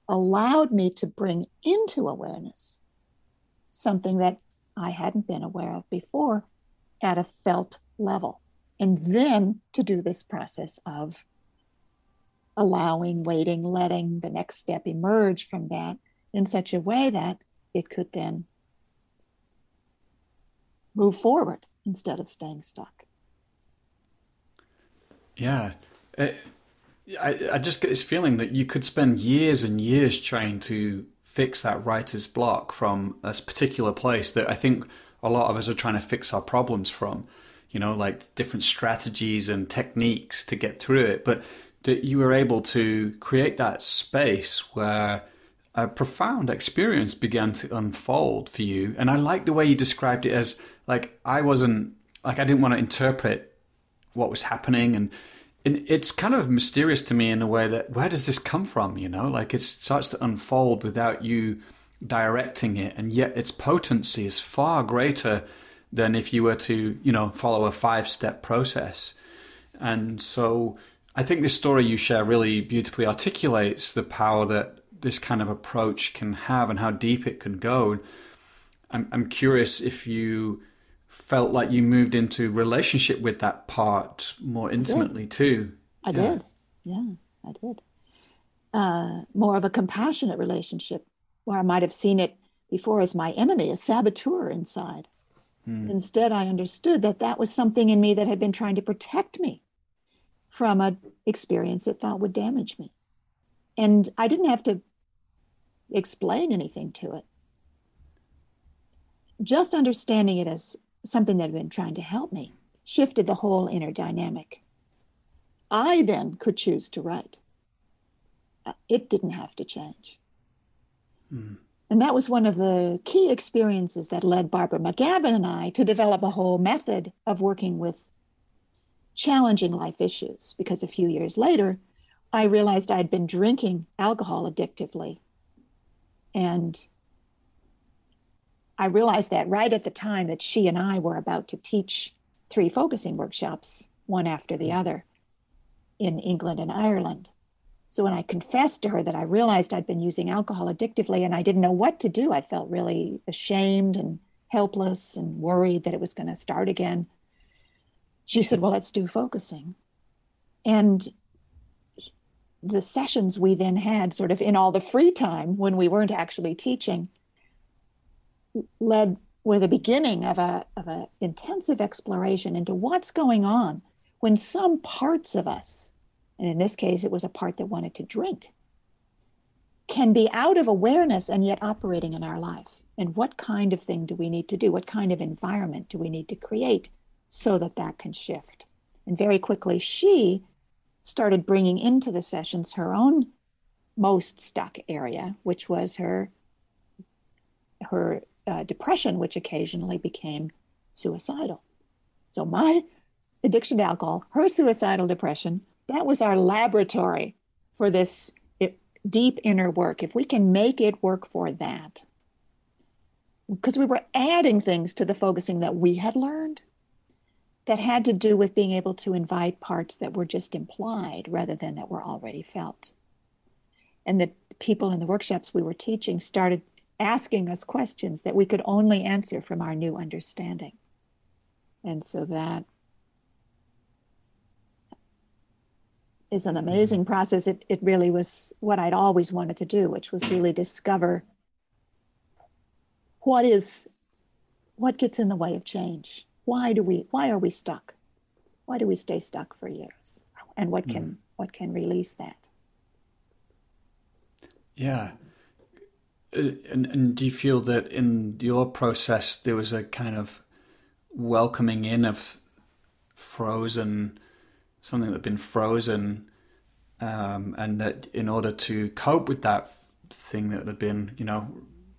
allowed me to bring into awareness something that I hadn't been aware of before at a felt level. And then to do this process of allowing, waiting, letting the next step emerge from that in such a way that it could then move forward instead of staying stuck. Yeah. It, I, I just get this feeling that you could spend years and years trying to fix that writer's block from a particular place that I think a lot of us are trying to fix our problems from. You know, like different strategies and techniques to get through it. But that you were able to create that space where a profound experience began to unfold for you. And I like the way you described it as like I wasn't like I didn't want to interpret what was happening. And and it's kind of mysterious to me in a way that where does this come from you know? Like it starts to unfold without you directing it. And yet its potency is far greater than if you were to you know follow a five step process. And so i think this story you share really beautifully articulates the power that this kind of approach can have and how deep it can go i'm, I'm curious if you felt like you moved into relationship with that part more intimately too. I yeah. did. Yeah, I did. Uh, more of a compassionate relationship where I might have seen it before as my enemy, a saboteur inside. Hmm. Instead, I understood that that was something in me that had been trying to protect me from an experience it thought would damage me. And I didn't have to explain anything to it. Just understanding it as something that had been trying to help me, shifted the whole inner dynamic. I then could choose to write. Uh, it didn't have to change. Hmm. And that was one of the key experiences that led Barbara McGavin and I to develop a whole method of working with challenging life issues. Because a few years later, I realized I'd been drinking alcohol addictively. And I realized that right at the time that she and I were about to teach three focusing workshops, one after the mm-hmm. other, in England and Ireland. So when I confessed to her that I realized I'd been using alcohol addictively and I didn't know what to do, I felt really ashamed and helpless and worried that it was going to start again. She said, Well, let's do focusing. And the sessions we then had, sort of in all the free time when we weren't actually teaching, led with a beginning of a of an intensive exploration into what's going on when some parts of us and in this case, it was a part that wanted to drink, can be out of awareness and yet operating in our life. And what kind of thing do we need to do? What kind of environment do we need to create so that that can shift? And very quickly, she started bringing into the sessions her own most stuck area, which was her her uh, depression, which occasionally became suicidal. So my addiction to alcohol, her suicidal depression, that was our laboratory for this deep inner work. If we can make it work for that, because we were adding things to the focusing that we had learned that had to do with being able to invite parts that were just implied rather than that were already felt. And the people in the workshops we were teaching started asking us questions that we could only answer from our new understanding. And so that is an mm-hmm. amazing process. It, it really was what I'd always wanted to do, which was really discover what is what gets in the way of change. Why do we why are we stuck? Why do we stay stuck for years? And what can mm. what can release that? Yeah. Uh, and, and do you feel that in your process there was a kind of welcoming in of frozen something that had been frozen, um, and that in order to cope with that thing that had been, you know,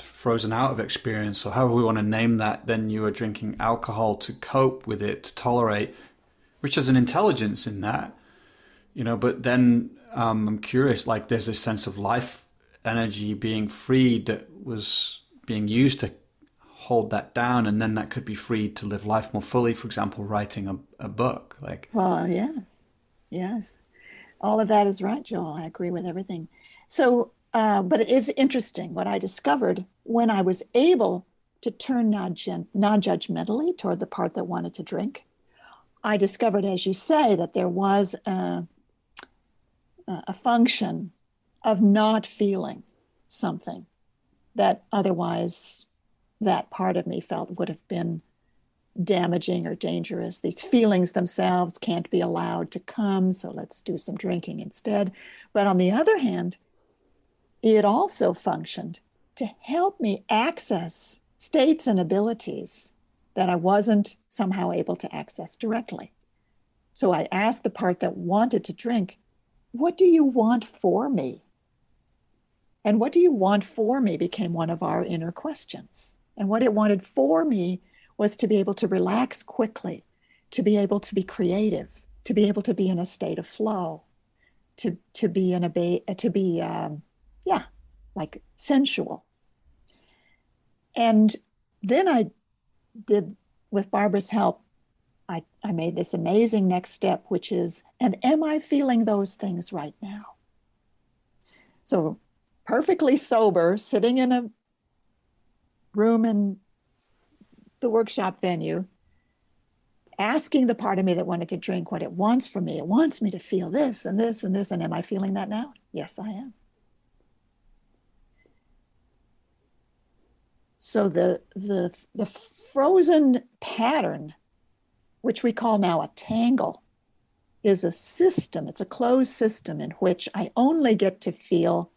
frozen out of experience, or however we want to name that, then you are drinking alcohol to cope with it, to tolerate, which is an intelligence in that, you know. But then um, I'm curious, like, there's this sense of life energy being freed that was being used to hold that down and then that could be freed to live life more fully for example writing a, a book like well yes yes all of that is right joel i agree with everything so uh, but it is interesting what i discovered when i was able to turn non-judgmentally toward the part that wanted to drink i discovered as you say that there was a, a function of not feeling something that otherwise that part of me felt would have been damaging or dangerous. These feelings themselves can't be allowed to come, so let's do some drinking instead. But on the other hand, it also functioned to help me access states and abilities that I wasn't somehow able to access directly. So I asked the part that wanted to drink, What do you want for me? And what do you want for me became one of our inner questions. And what it wanted for me was to be able to relax quickly, to be able to be creative, to be able to be in a state of flow, to to be in a ba- to be um, like sensual. And then I did with Barbara's help, I, I made this amazing next step, which is, and am I feeling those things right now? So perfectly sober, sitting in a room in the workshop venue, asking the part of me that wanted to drink what it wants from me. It wants me to feel this and this and this. And am I feeling that now? Yes, I am. So the the the frozen pattern, which we call now a tangle, is a system. It's a closed system in which I only get to feel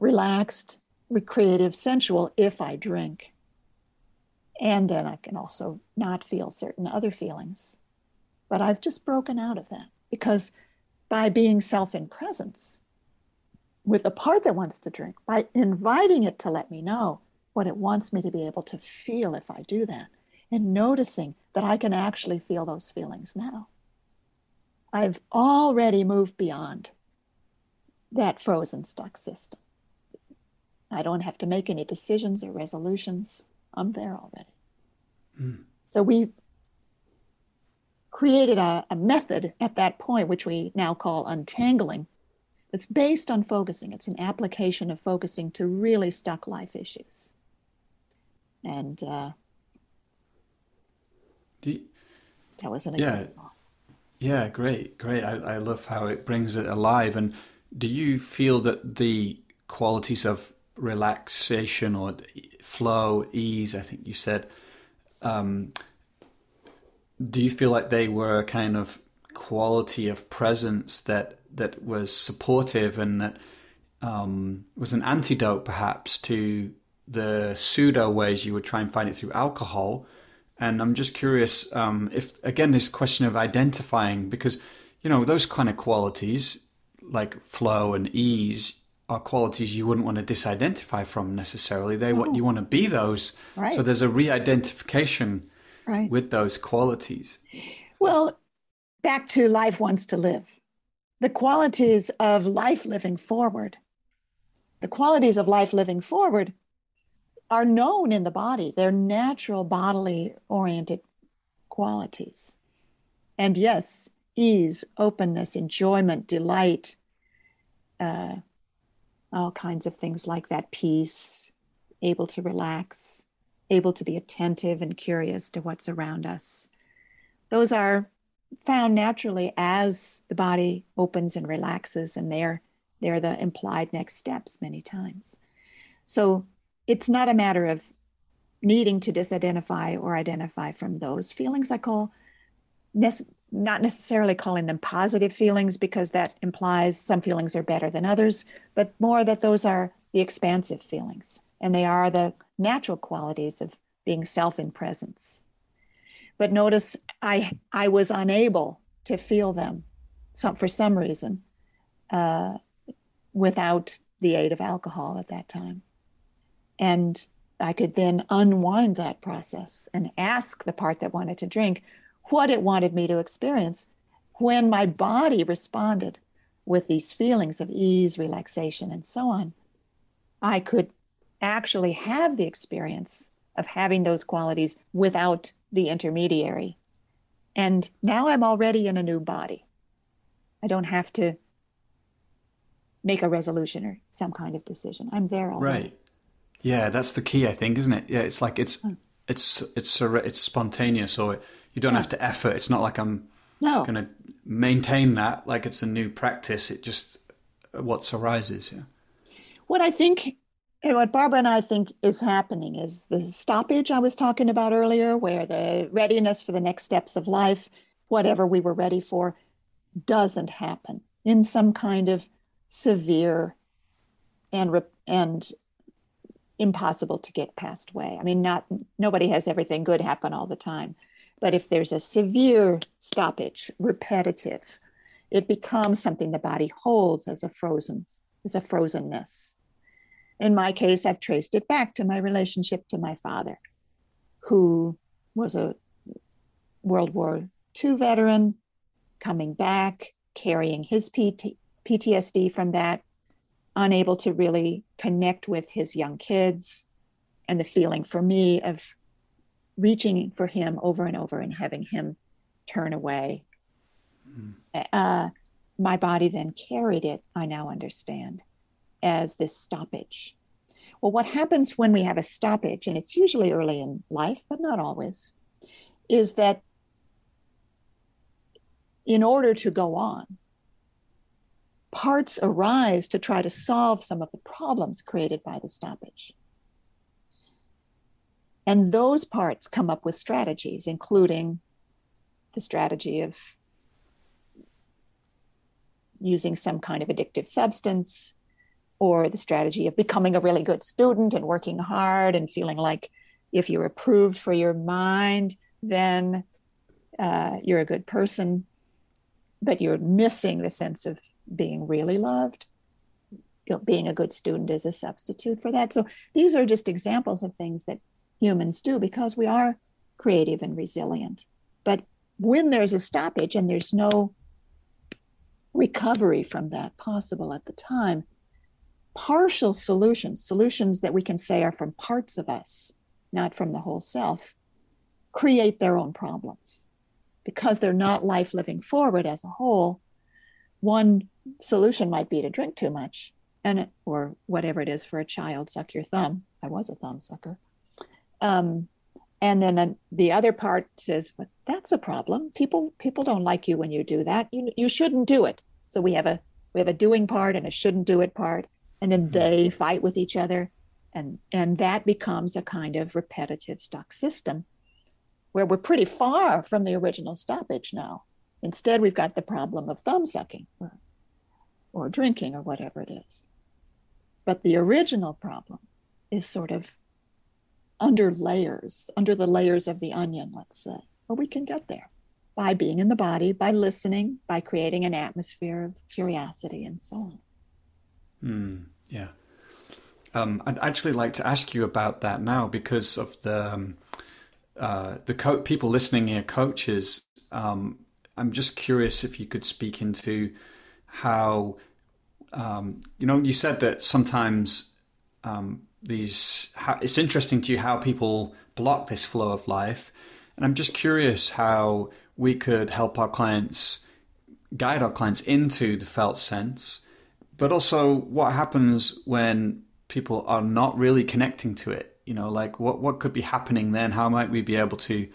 relaxed, recreative, sensual if I drink. And then I can also not feel certain other feelings. But I've just broken out of that because by being self in presence, with the part that wants to drink by inviting it to let me know what it wants me to be able to feel if I do that, and noticing that I can actually feel those feelings now. I've already moved beyond that frozen stuck system. I don't have to make any decisions or resolutions. I'm there already. Mm. So we created a, a method at that point, which we now call untangling. It's based on focusing. It's an application of focusing to really stuck life issues. And uh, you, that was an yeah, example. Yeah, great, great. I, I love how it brings it alive. And do you feel that the qualities of relaxation or flow, ease, I think you said, um, do you feel like they were a kind of quality of presence that that was supportive and that um, was an antidote perhaps to the pseudo ways you would try and find it through alcohol. And i'm just curious um, if again this question of identifying because you know those kind of qualities like flow and ease are qualities you wouldn't want to disidentify from necessarily. They what you want to be those. Right. so there's a re-identification right. with those qualities. Well back to life wants to live. The qualities of life living forward the qualities of life living forward are known in the body they're natural bodily oriented qualities and yes ease openness enjoyment delight uh, all kinds of things like that peace, able to relax, able to be attentive and curious to what's around us. Those are found naturally as the body opens and relaxes, and they're, they're the implied next steps many times. So it's not a matter of needing to disidentify or identify from those feelings. I call not necessarily calling them positive feelings because that implies some feelings are better than others, but more that those are the expansive feelings and they are the natural qualities of being self in presence. But notice I I was unable to feel them some for some reason uh, without the aid of alcohol at that time. And I could then unwind that process and ask the part that wanted to drink, what it wanted me to experience when my body responded with these feelings of ease, relaxation, and so on. I could actually have the experience of having those qualities without the intermediary. And now I'm already in a new body. I don't have to make a resolution or some kind of decision. I'm there already. Right. Yeah, that's the key, I think, isn't it? Yeah, it's like it's hmm. it's it's it's spontaneous, or you don't yeah. have to effort. It's not like I'm no. going to maintain that like it's a new practice. It just what arises. Yeah. What I think, and what Barbara and I think is happening is the stoppage I was talking about earlier, where the readiness for the next steps of life, whatever we were ready for, doesn't happen in some kind of severe and and impossible to get passed away. I mean, not nobody has everything good happen all the time. But if there's a severe stoppage, repetitive, it becomes something the body holds as a frozen, as a frozenness. In my case, I've traced it back to my relationship to my father, who was a World War II veteran, coming back, carrying his PT- PTSD from that, unable to really connect with his young kids, and the feeling for me of reaching for him over and over and having him turn away. Mm. Uh, my body then carried it, I now understand, as this stoppage. Well, what happens when we have a stoppage, and it's usually early in life, but not always, is that in order to go on, parts arise to try to solve some of the problems created by the stoppage. And those parts come up with strategies, including the strategy of using some kind of addictive substance or the strategy of becoming a really good student and working hard and feeling like if you're approved for your mind, then uh, you're a good person, but you're missing the sense of being really loved. you know, being a good student is a substitute for that. So these are just examples of things that humans do because we are creative and resilient. But when there's a stoppage and there's no recovery from that possible at the time, partial solutions, solutions that we can say are from parts of us, not from the whole self, create their own problems because they're not life living forward as a whole. One solution might be to drink too much and or whatever it is for a child suck your thumb. I was a thumb sucker. Um, and then uh, the other part says but that's a problem. People people don't like you when you do that. You, you shouldn't do it. So we have a we have a doing part and a shouldn't do it part. And then hmm. they fight with each other. And and that becomes a kind of repetitive stuck system where we're pretty far from the original stoppage now instead we've got the problem of thumb sucking or, or drinking or whatever it is but the original problem is sort of under layers, under the layers of the onion, let's say. But we can get there by being in the body, by listening, by creating an atmosphere of curiosity and so on. Mm, yeah. Um, I'd actually like to ask you about that now because of the um, uh, the co- people listening here, coaches. Um, I'm just curious if you could speak into how um, you know, you said that sometimes um, these. How, it's interesting to you how people block this flow of life, and I'm just curious how we could help our clients guide our clients into the felt sense, but also what happens when people are not really connecting to it. You know, like what what could be happening then? How might we be able to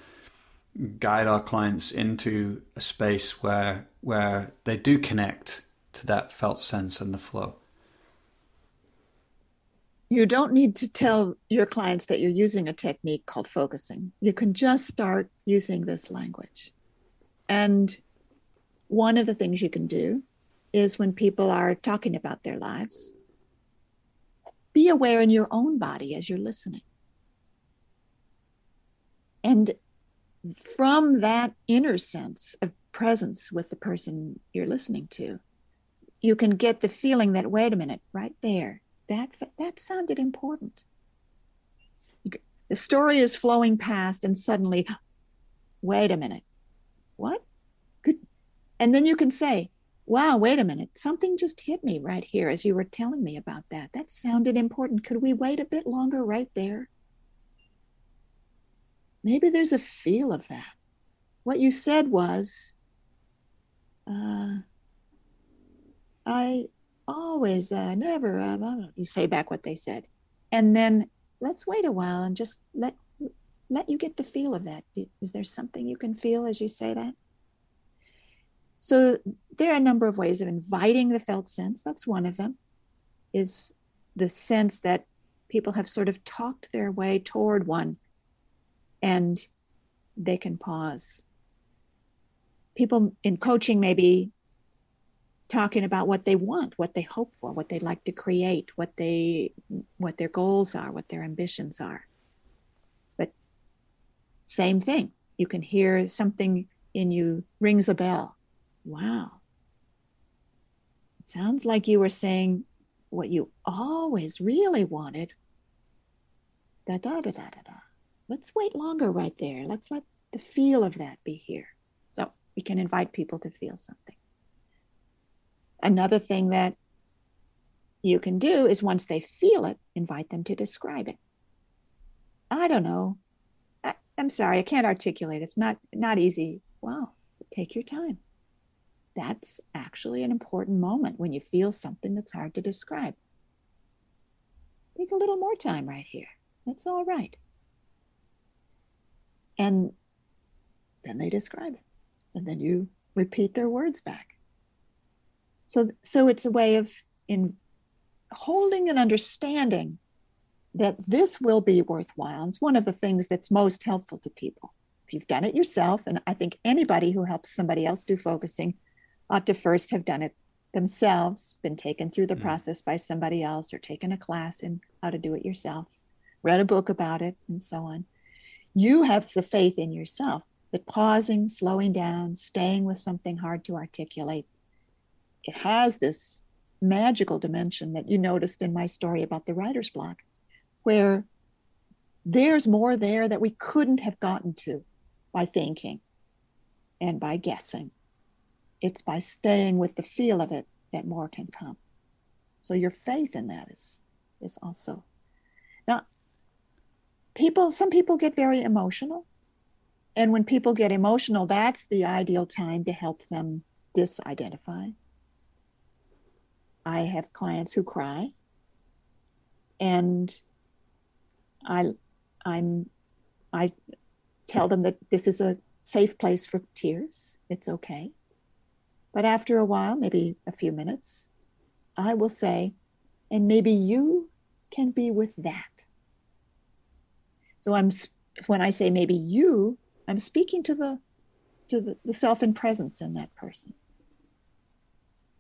guide our clients into a space where where they do connect to that felt sense and the flow. You don't need to tell your clients that you're using a technique called focusing. You can just start using this language. And one of the things you can do is when people are talking about their lives, be aware in your own body as you're listening. And from that inner sense of presence with the person you're listening to, you can get the feeling that wait a minute right there that that sounded important. The story is flowing past and suddenly wait a minute what? Good and then you can say wow wait a minute something just hit me right here as you were telling me about that. That sounded important. Could we wait a bit longer right there maybe there's a feel of that. What you said was uh, I always uh, never uh, you say back what they said. And then let's wait a while and just let let you get the feel of that. Is there something you can feel as you say that? So there are a number of ways of inviting the felt sense. That's one of them is the sense that people have sort of talked their way toward one and they can pause people in coaching maybe talking about what they want, what they hope for, what they'd like to create, what they what their goals are, what their ambitions are. But same thing. You can hear something in you rings a bell. Wow. It sounds like you were saying what you always really wanted. Da da da da da da. Let's wait longer right there. Let's let the feel of that be here. So we can invite people to feel something. Another thing that you can do is once they feel it, invite them to describe it. I don't know. I, am sorry, I can't articulate. It's not not easy. Well, take your time. That's actually an important moment when you feel something that's hard to describe. Take a little more time right here. That's all right. And then they describe it. And then you repeat their words back. So, so it's a way of in holding an understanding that this will be worthwhile. It's one of the things that's most helpful to people. If you've done it yourself, and I think anybody who helps somebody else do focusing ought to first have done it themselves, been taken through the mm. process by somebody else, or taken a class in how to do it yourself, read a book about it, and so on. You have the faith in yourself that pausing, slowing down, staying with something hard to articulate it has this magical dimension that you noticed in my story about the writer's block, where there's more there that we couldn't have gotten to by thinking and by guessing. It's by staying with the feel of it that more can come. So your faith in that is is also. People some people get very emotional. And when people get emotional, that's the ideal time to help them disidentify. I have clients who cry and I I'm I tell them that this is a safe place for tears. It's okay. But after a while, maybe a few minutes, I will say, and maybe you can be with that. So I'm when I say maybe you, I'm speaking to the to the, the self and presence in that person.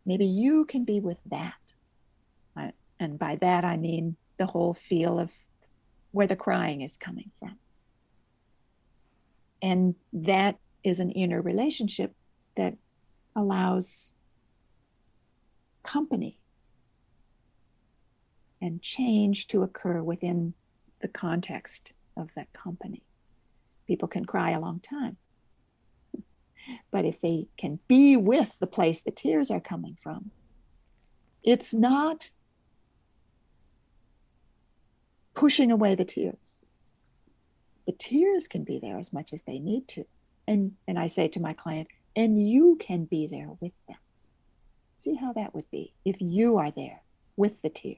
Maybe you can be with that. I, and by that I mean the whole feel of where the crying is coming from. And that is an inner relationship that allows company and change to occur within the context of that company. People can cry a long time. But if they can be with the place the tears are coming from, it's not pushing away the tears. The tears can be there as much as they need to. And, and I say to my client, and you can be there with them. See how that would be if you are there with the tears.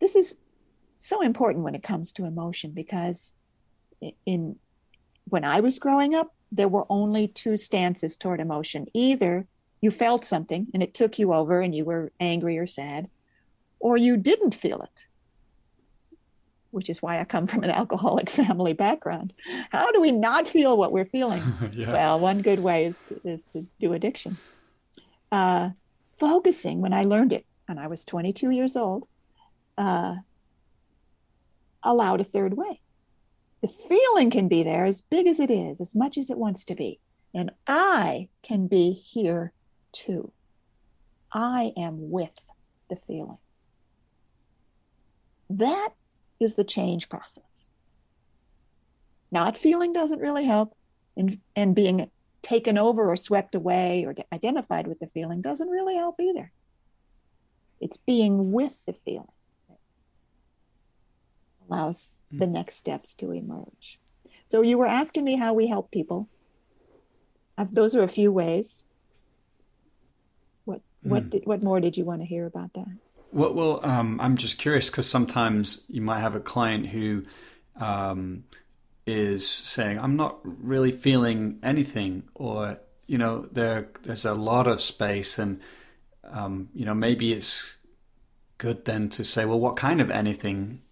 This is so important when it comes to emotion because in when I was growing up, there were only two stances toward emotion. Either you felt something and it took you over and you were angry or sad, or you didn't feel it which is why I come from an alcoholic family background. How do we not feel what we're feeling? yeah. Well, one good way is to, is to do addictions. Uh, focusing, when I learned it, and I was 22 years old, uh, allowed a third way. The feeling can be there as big as it is, as much as it wants to be. And I can be here too. I am with the feeling. That is the change process. Not feeling doesn't really help, and, and being taken over or swept away or identified with the feeling doesn't really help either. It's being with the feeling allows mm. the next steps to emerge. So you were asking me how we help people. I've, those are a few ways. What what mm. did, what more did you want to hear about that? Well, well um, I'm just curious because sometimes you might have a client who um, is saying, "I'm not really feeling anything," or you know, there there's a lot of space, and um, you know, maybe it's good then to say, "Well, what kind of anything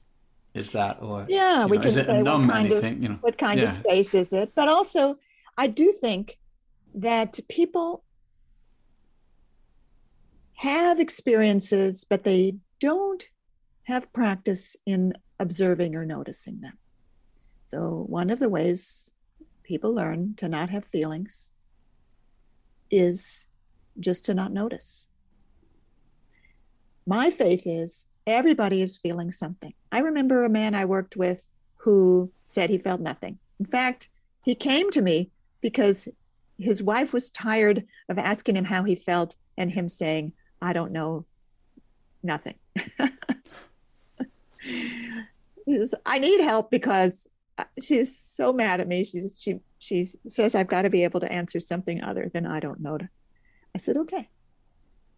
is that?" Or yeah, we know, can say numb what kind anything? Of, you know, what kind yeah. of space is it? But also, I do think that people have experiences, but they don't have practice in observing or noticing them. So, one of the ways people learn to not have feelings is just to not notice. My faith is everybody is feeling something. I remember a man I worked with who said he felt nothing. In fact, he came to me because his wife was tired of asking him how he felt and him saying, I don't know nothing. I need help because uh, she's so mad at me. She's she she says I've got to be able to answer something other than I don't know. I said okay.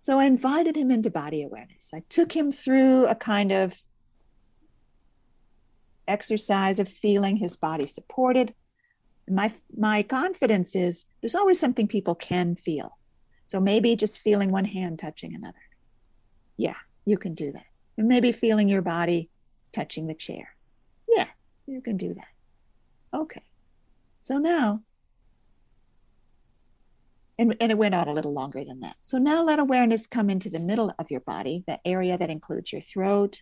So I invited him into body awareness. I took him through a kind of exercise of feeling his body supported. My my confidence is there's always something people can feel. So maybe just feeling one hand touching another. Yeah, you can do that. And maybe feeling your body touching the chair. Yeah, you can do that. Okay. So now, and, and it went on a little longer than that. So now let awareness come into the middle of your body, the area that includes your throat,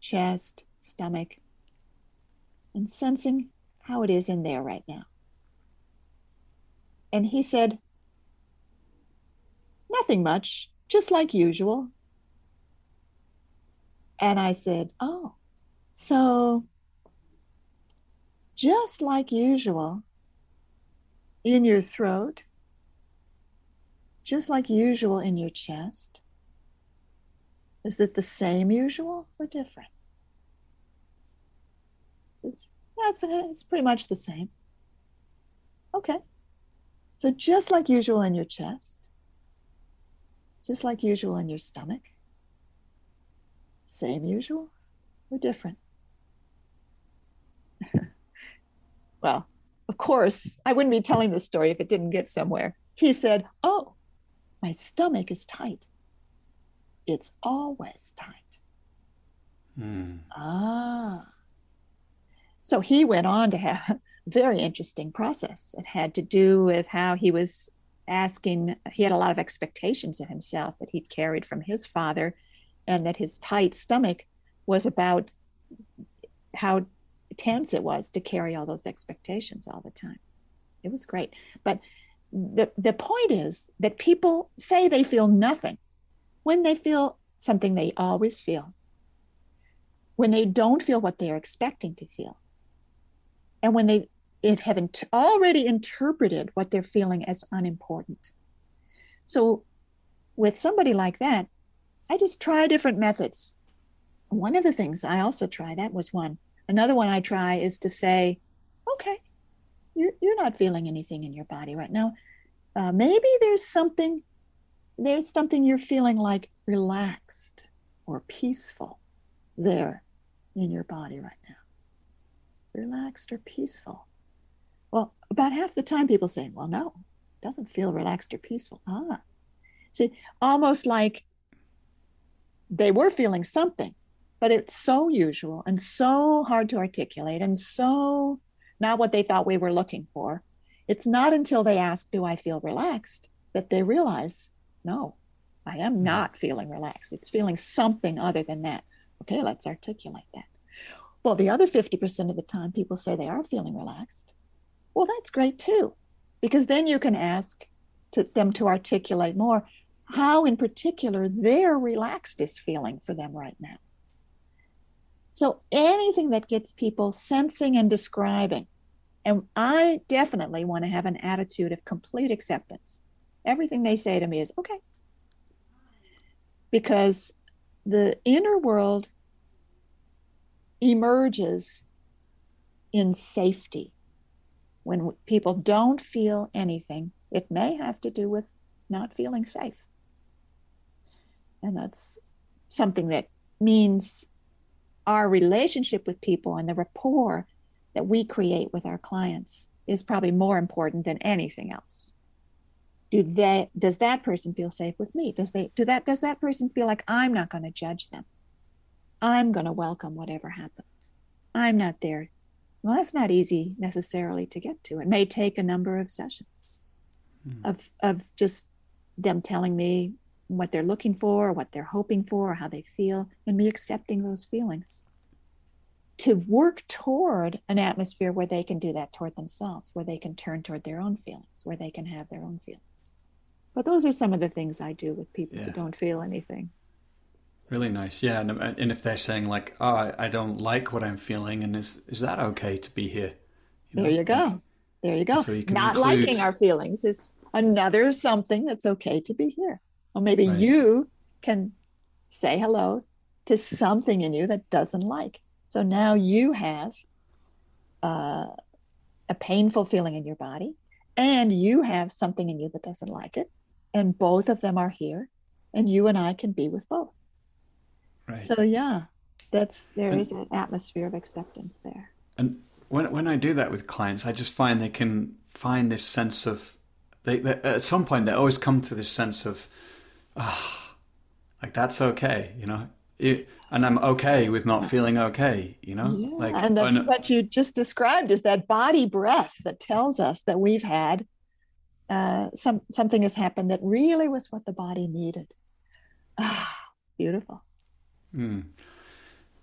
chest, stomach, and sensing how it is in there right now. And he said, Nothing much. just like usual. And I said, Oh, so just like usual in your throat, just like usual in your chest. Is it the same usual or different? That's it's pretty much the same. Okay. So just like usual in your chest, just like usual in your stomach, same usual or different? well, of course, I wouldn't be telling this story if it didn't get somewhere. He said, Oh, my stomach is tight. It's always tight. Mm. Ah. So he went on to have a very interesting process. It had to do with how he was asking, he had a lot of expectations of himself that he'd carried from his father, and that his tight stomach was about how tense it was to carry all those expectations all the time. It was great. But the, the point is that people say they feel nothing when they feel something they always feel, when they don't feel what they're expecting to feel, and when they have already interpreted what they're feeling as unimportant. So, with somebody like that, I just try different methods. One of the things I also try, that was one. Another one I try is to say, okay, you're, you're not feeling anything in your body right now. Uh, maybe there's something, there's something you're feeling like relaxed or peaceful there in your body right now relaxed or peaceful? Well, about half the time people say, well, no, it doesn't feel relaxed or peaceful. Ah. See, almost like they were feeling something, but it's so usual and so hard to articulate and so not what they thought we were looking for. It's not until they ask, Do I feel relaxed? that they realize, No, I am hmm. not feeling relaxed. It's feeling something other than that. Okay, let's articulate that. Well, the other 50% of the time, people say they are feeling relaxed. Well, that's great too, because then you can ask to, them to articulate more how, in particular, their relaxed is feeling for them right now. So anything that gets people sensing and describing. And I definitely want to have an attitude of complete acceptance. Everything they say to me is okay. Because the inner world emerges in safety. When people don't feel anything, it may have to do with not feeling safe. And that's something that means our relationship with people and the rapport that we create with our clients is probably more important than anything else. Do they does that person feel safe with me? Does they do that does that person feel like I'm not going to judge them? I'm going to welcome whatever happens. I'm not there. Well, that's not easy necessarily to get to. It may take a number of sessions mm. of, of just them telling me what they're looking for, or what they're hoping for, or how they feel, and me accepting those feelings. To work toward an atmosphere where they can do that toward themselves, where they can turn toward their own feelings, where they can have their own feelings. But those are some of the things I do with people yeah. who don't feel anything. Really nice, yeah. And, uh, and if they're saying like, "Oh, I, I don't like what I'm feeling," and is is that okay to be here? You know? There you go. Like, there you go. So you Not include... liking our feelings is another something that's okay to be here. Or maybe right. you can say hello to something in you that doesn't like. So now you have uh, a painful feeling in your body, and you have something in you that doesn't like it, and both of them are here, and you and I can be with both. Right. So yeah, that's there and, is an atmosphere of acceptance there. And when when I do that with clients, I just find they can find this sense of they, they at some point they always come to this sense of oh, like that's okay, you know. It, and I'm okay with not feeling okay, you know. Yeah, like, and the, what you just described is that body breath that tells us that we've had uh, some something has happened that really was what the body needed. Ah, beautiful. Mm.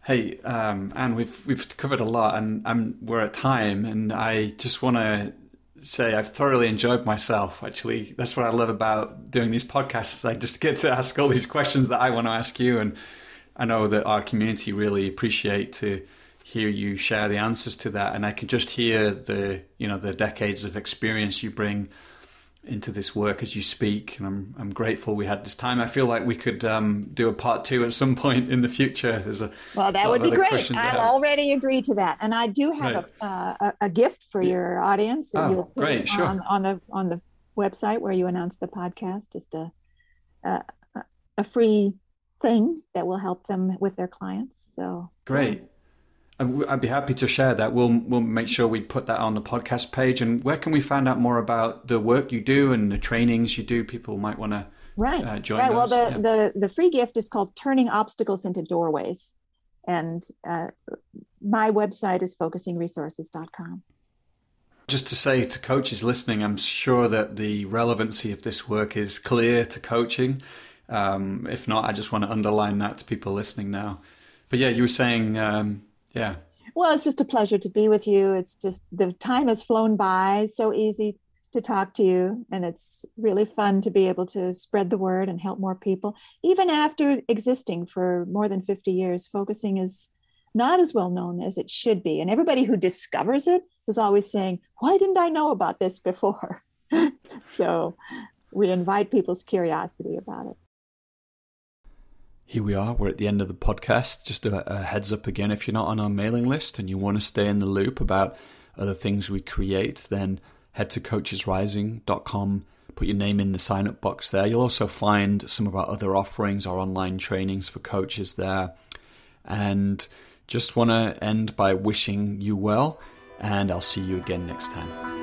Hey, um, Ann, we've we've covered a lot, and I'm, we're at time, and I just want to say I've thoroughly enjoyed myself. Actually, that's what I love about doing these podcasts. I just get to ask all these questions that I want to ask you, and I know that our community really appreciate to hear you share the answers to that. And I can just hear the you know the decades of experience you bring into this work as you speak, and I'm I'm grateful we had this time. I feel like we could um, do a part two at some point in the future. There's a well, that would be great. I'll already agree to that, and I do have right. a, uh, a, gift for your audience. Oh, great! Sure. On, on, the on the website where you announce the podcast, just a a, a free thing that will help them with their clients. So great. Yeah. I'd be happy to share that. We'll we'll make sure we put that on the podcast page. And where can we find out more about the work you do and the trainings you do? People might want to right uh, join. Right. Those. Well, the, yeah. the the free gift is called "Turning Obstacles into Doorways," and uh, my website is focusingresources.com. Just to say to coaches listening, I'm sure that the relevancy of this work is clear to coaching. Um, if not, I just want to underline that to people listening now. But yeah, you were saying. Um, yeah. Well, it's just a pleasure to be with you. It's just the time has flown by. So easy to talk to you, and it's really fun to be able to spread the word and help more people. Even after existing for more than 50 years, focusing is not as well known as it should be. And everybody who discovers it is always saying, Why didn't I know about this before? so we invite people's curiosity about it. Here we are, we're at the end of the podcast. Just a, a, heads up again if you're not on our mailing list and you want to stay in the loop about other things we create, then head to coachesrising.com, put your name in the sign up box there. You'll also find some of our other offerings, our online trainings for coaches there. And just want to end by wishing you well, and I'll see you again next time.